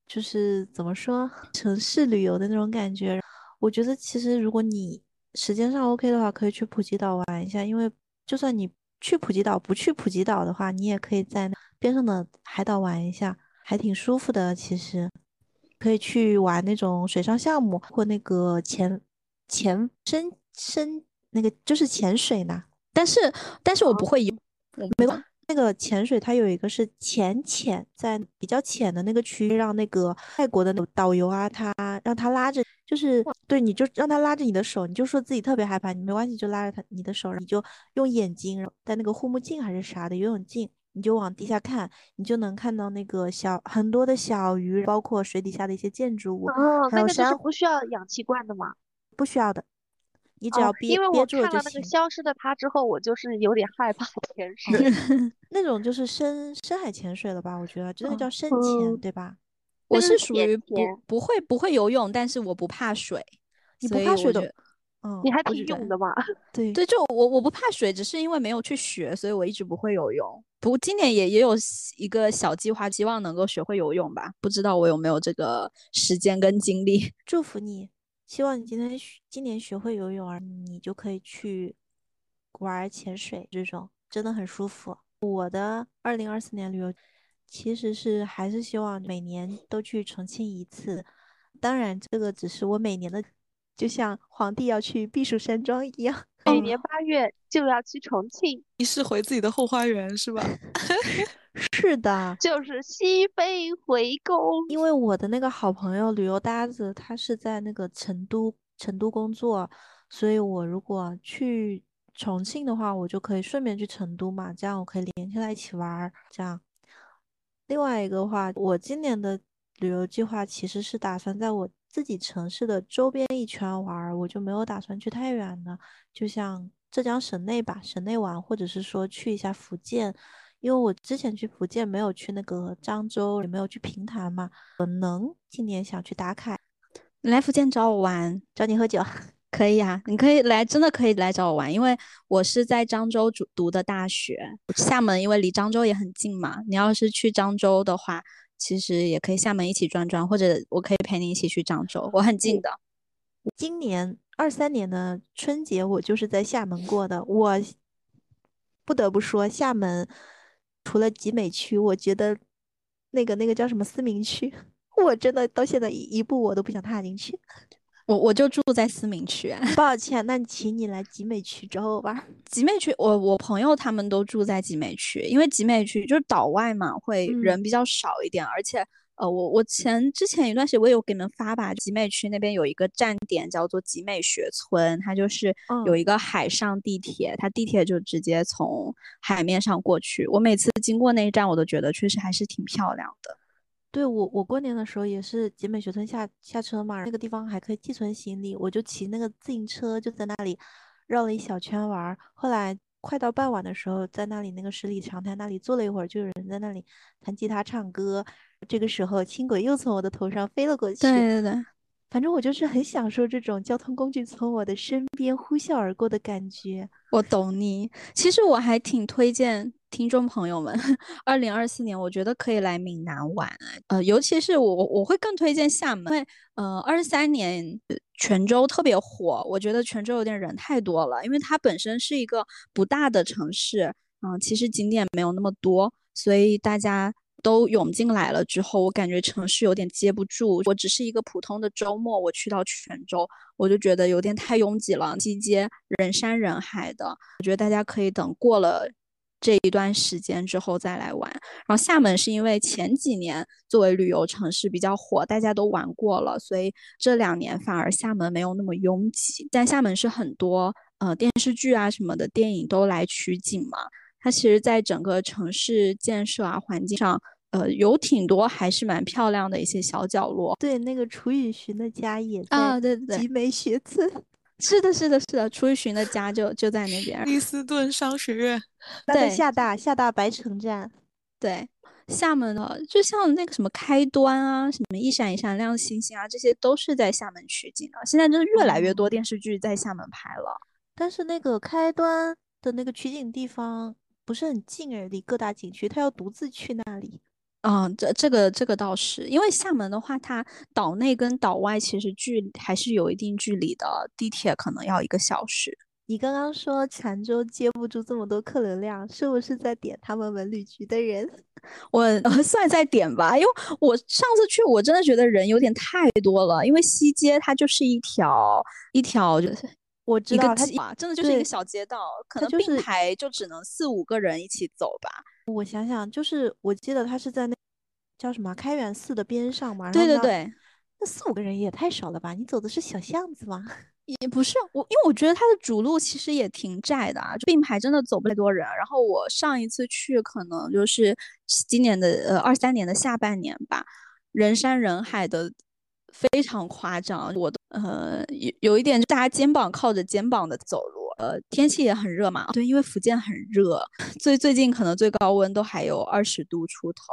就是怎么说城市旅游的那种感觉，我觉得其实如果你时间上 OK 的话，可以去普吉岛玩一下。因为就算你去普吉岛，不去普吉岛的话，你也可以在边上的海岛玩一下，还挺舒服的。其实可以去玩那种水上项目或那个潜潜深深那个就是潜水呢。但是但是我不会游，没关。那个潜水，它有一个是浅浅，在比较浅的那个区域，让那个泰国的导游啊，他让他拉着，就是对，你就让他拉着你的手，你就说自己特别害怕，你没关系，就拉着他你的手，你就用眼睛戴那个护目镜还是啥的游泳镜，你就往地下看，你就能看到那个小很多的小鱼，包括水底下的一些建筑物，还有山。不需要氧气罐的吗？不需要的。你只要憋憋住就行。因为我看到那个消失的他之后，我就是有点害怕潜水。[laughs] 那种就是深深海潜水了吧？我觉得这个叫深潜，对吧？我是属于不不会不会游泳，但是我不怕水。你不怕水的？嗯，你还挺勇的嘛。对 [laughs] 对，就我我不怕水，只是因为没有去学，所以我一直不会游泳。不过今年也也有一个小计划，希望能够学会游泳吧。不知道我有没有这个时间跟精力？祝福你。希望你今天今年学会游泳，啊你就可以去玩潜水，这种真的很舒服。我的二零二四年旅游其实是还是希望每年都去重庆一次，当然这个只是我每年的，就像皇帝要去避暑山庄一样，[laughs] 每年八月就要去重庆，一是回自己的后花园是吧？[laughs] 是的，就是西飞回宫。因为我的那个好朋友旅游搭子，他是在那个成都成都工作，所以我如果去重庆的话，我就可以顺便去成都嘛，这样我可以连起来一起玩儿。这样，另外一个话，我今年的旅游计划其实是打算在我自己城市的周边一圈玩儿，我就没有打算去太远的，就像浙江省内吧，省内玩，或者是说去一下福建。因为我之前去福建没有去那个漳州，也没有去平潭嘛，可能今年想去打卡。你来福建找我玩，找你喝酒，[laughs] 可以啊，你可以来，真的可以来找我玩，因为我是在漳州读读的大学。厦门因为离漳州也很近嘛，你要是去漳州的话，其实也可以厦门一起转转，或者我可以陪你一起去漳州，我很近的。今年二三年的春节我就是在厦门过的，我不得不说厦门。除了集美区，我觉得那个那个叫什么思明区，[laughs] 我真的到现在一一步我都不想踏进去。我我就住在思明区，[laughs] 抱歉，那请你来集美区找我吧。集美区，我我朋友他们都住在集美区，因为集美区就是岛外嘛，会人比较少一点，而且。呃，我我前之前一段时间我有给你们发吧，集美区那边有一个站点叫做集美学村，它就是有一个海上地铁，它地铁就直接从海面上过去。我每次经过那一站，我都觉得确实还是挺漂亮的。对我，我过年的时候也是集美学村下下车嘛，那个地方还可以寄存行李，我就骑那个自行车就在那里绕了一小圈玩。后来快到傍晚的时候，在那里那个十里长滩那里坐了一会儿，就有人在那里弹吉他唱歌。这个时候，轻轨又从我的头上飞了过去。对对对，反正我就是很享受这种交通工具从我的身边呼啸而过的感觉。我懂你。其实我还挺推荐听众朋友们，二零二四年我觉得可以来闽南玩。呃，尤其是我，我会更推荐厦门，因为呃，二三年泉州特别火，我觉得泉州有点人太多了，因为它本身是一个不大的城市，嗯，其实景点没有那么多，所以大家。都涌进来了之后，我感觉城市有点接不住。我只是一个普通的周末，我去到泉州，我就觉得有点太拥挤了，西街人山人海的。我觉得大家可以等过了这一段时间之后再来玩。然后厦门是因为前几年作为旅游城市比较火，大家都玩过了，所以这两年反而厦门没有那么拥挤。但厦门是很多呃电视剧啊什么的电影都来取景嘛。它其实，在整个城市建设啊环境上呃，有挺多还是蛮漂亮的一些小角落。对，那个楚雨荨的家也啊，在对对对，集美学村。是的，是的，是的，楚雨荨的家就就在那边。利斯顿商学院，[laughs] 在对厦大，厦大白城站。对，厦门的，就像那个什么开端啊，什么一闪一闪亮星星啊，这些都是在厦门取景的。现在真是越来越多哦电视剧在厦门拍了。但是那个开端的那个取景地方不是很近诶，离各大景区，他要独自去那里。嗯，这这个这个倒是，因为厦门的话，它岛内跟岛外其实距还是有一定距离的，地铁可能要一个小时。你刚刚说泉州接不住这么多客流量，是不是在点他们文旅局的人？[laughs] 我呃算在点吧，因为我上次去，我真的觉得人有点太多了，因为西街它就是一条一条就是我知道他街啊，真的就是一个小街道，可能并排就只能四五个人一起走吧。我想想，就是我记得他是在那叫什么开元寺的边上嘛。对对对，那四五个人也太少了吧？你走的是小巷子吗？[laughs] 也不是我，因为我觉得它的主路其实也挺窄的啊，就并排真的走不太多人。然后我上一次去可能就是今年的呃二三年的下半年吧，人山人海的非常夸张。我的呃有有一点，大家肩膀靠着肩膀的走路。呃，天气也很热嘛，对，因为福建很热，[laughs] 最最近可能最高温都还有二十度出头，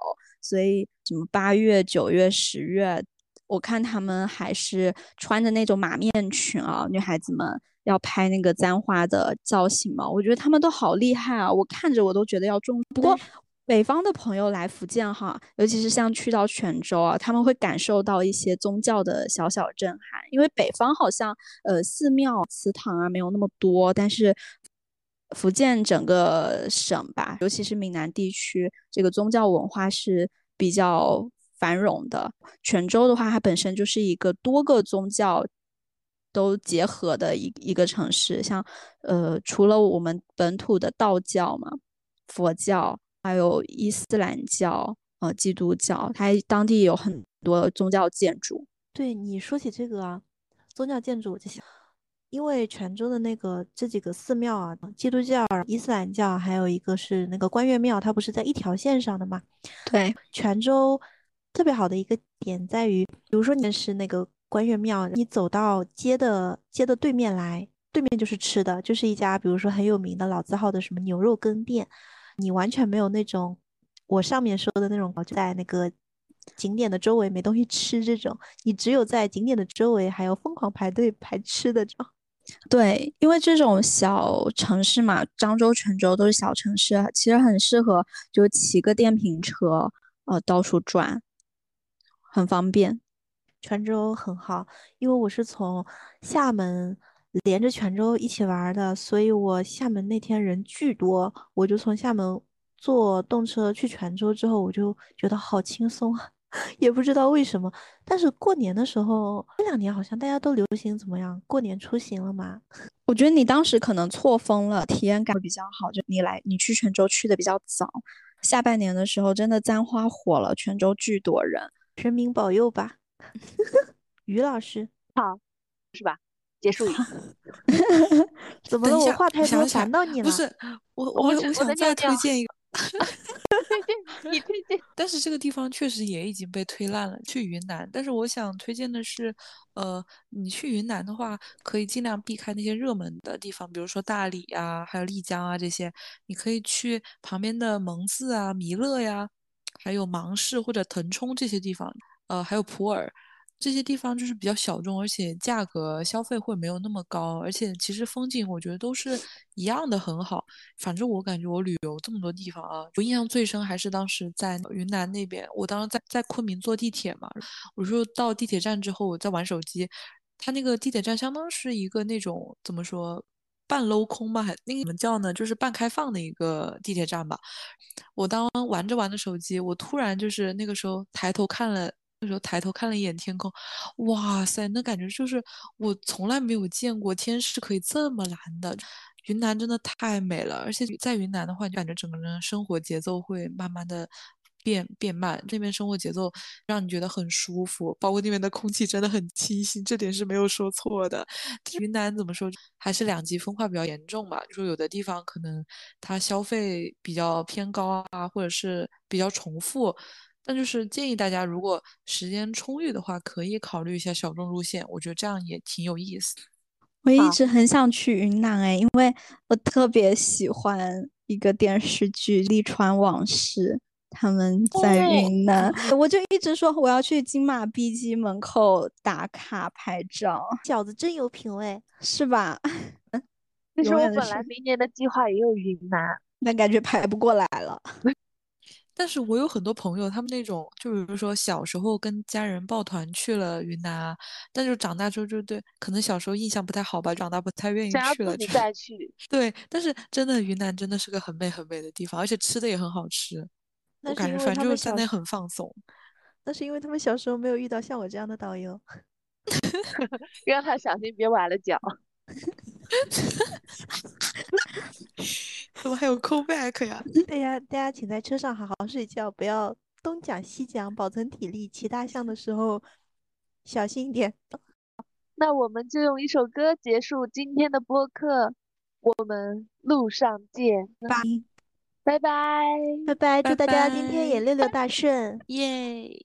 所以什么八月、九月、十月。我看他们还是穿着那种马面裙啊，女孩子们要拍那个簪花的造型嘛，我觉得他们都好厉害啊，我看着我都觉得要中。不过北方的朋友来福建哈，尤其是像去到泉州啊，他们会感受到一些宗教的小小震撼，因为北方好像呃寺庙、祠堂啊没有那么多，但是福建整个省吧，尤其是闽南地区，这个宗教文化是比较。繁荣的泉州的话，它本身就是一个多个宗教都结合的一一个城市。像呃，除了我们本土的道教嘛，佛教，还有伊斯兰教、呃，基督教，它当地有很多宗教建筑。对你说起这个啊，宗教建筑，我就想，因为泉州的那个这几个寺庙啊，基督教、伊斯兰教，还有一个是那个关岳庙，它不是在一条线上的嘛？对，泉州。特别好的一个点在于，比如说你是那个关岳庙，你走到街的街的对面来，对面就是吃的，就是一家比如说很有名的老字号的什么牛肉羹店，你完全没有那种我上面说的那种在那个景点的周围没东西吃这种，你只有在景点的周围还要疯狂排队排吃的这种。[laughs] 对，因为这种小城市嘛，漳州、泉州都是小城市，其实很适合就骑个电瓶车，呃，到处转。很方便，泉州很好，因为我是从厦门连着泉州一起玩的，所以我厦门那天人巨多，我就从厦门坐动车去泉州之后，我就觉得好轻松啊，[laughs] 也不知道为什么。但是过年的时候，这两年好像大家都流行怎么样？过年出行了嘛？我觉得你当时可能错峰了，体验感会比较好。就你来，你去泉州去的比较早，下半年的时候真的簪花火了，泉州巨多人。神明保佑吧，[laughs] 于老师好，是吧？结束语。[laughs] 怎么了？我话太多烦到你了？不是，我我我想再推荐一个。[laughs] [laughs] 你推荐？但是这个地方确实也已经被推烂了。去云南，但是我想推荐的是，呃，你去云南的话，可以尽量避开那些热门的地方，比如说大理啊，还有丽江啊这些。你可以去旁边的蒙自啊、弥勒呀。还有芒市或者腾冲这些地方，呃，还有普洱这些地方就是比较小众，而且价格消费会没有那么高，而且其实风景我觉得都是一样的很好。反正我感觉我旅游这么多地方啊，我印象最深还是当时在云南那边，我当时在在昆明坐地铁嘛，我说到地铁站之后我在玩手机，它那个地铁站相当是一个那种怎么说？半镂空吧，还那个怎么叫呢？就是半开放的一个地铁站吧。我当玩着玩着手机，我突然就是那个时候抬头看了，那时候抬头看了一眼天空，哇塞，那感觉就是我从来没有见过天是可以这么蓝的。云南真的太美了，而且在云南的话，就感觉整个人生活节奏会慢慢的。变变慢，这边生活节奏让你觉得很舒服，包括那边的空气真的很清新，这点是没有说错的。云南怎么说，还是两极分化比较严重吧？就说有的地方可能它消费比较偏高啊，或者是比较重复，但就是建议大家，如果时间充裕的话，可以考虑一下小众路线，我觉得这样也挺有意思。我一直很想去云南哎，因为我特别喜欢一个电视剧《利川往事》。他们在云南，我就一直说我要去金马 B 机门口打卡拍照。饺子真有品味，是吧？[laughs] 其实我本来明年的计划也有云南，但感觉排不过来了。[laughs] 但是我有很多朋友，他们那种就比如说小时候跟家人抱团去了云南啊，但就长大之后就对，可能小时候印象不太好吧，长大不太愿意去了。再去。对，但是真的云南真的是个很美很美的地方，而且吃的也很好吃。我感觉反正就是在那很放松。那是因为他们小时候没有遇到像我这样的导游。[laughs] 让他小心别崴了脚。[laughs] 怎么还有 call back 呀？对呀，大家请在车上好好睡觉，不要东讲西讲，保存体力。骑大象的时候小心一点。[laughs] 那我们就用一首歌结束今天的播客。我们路上见，拜。拜拜，拜拜！祝大家今天也六六大顺，耶！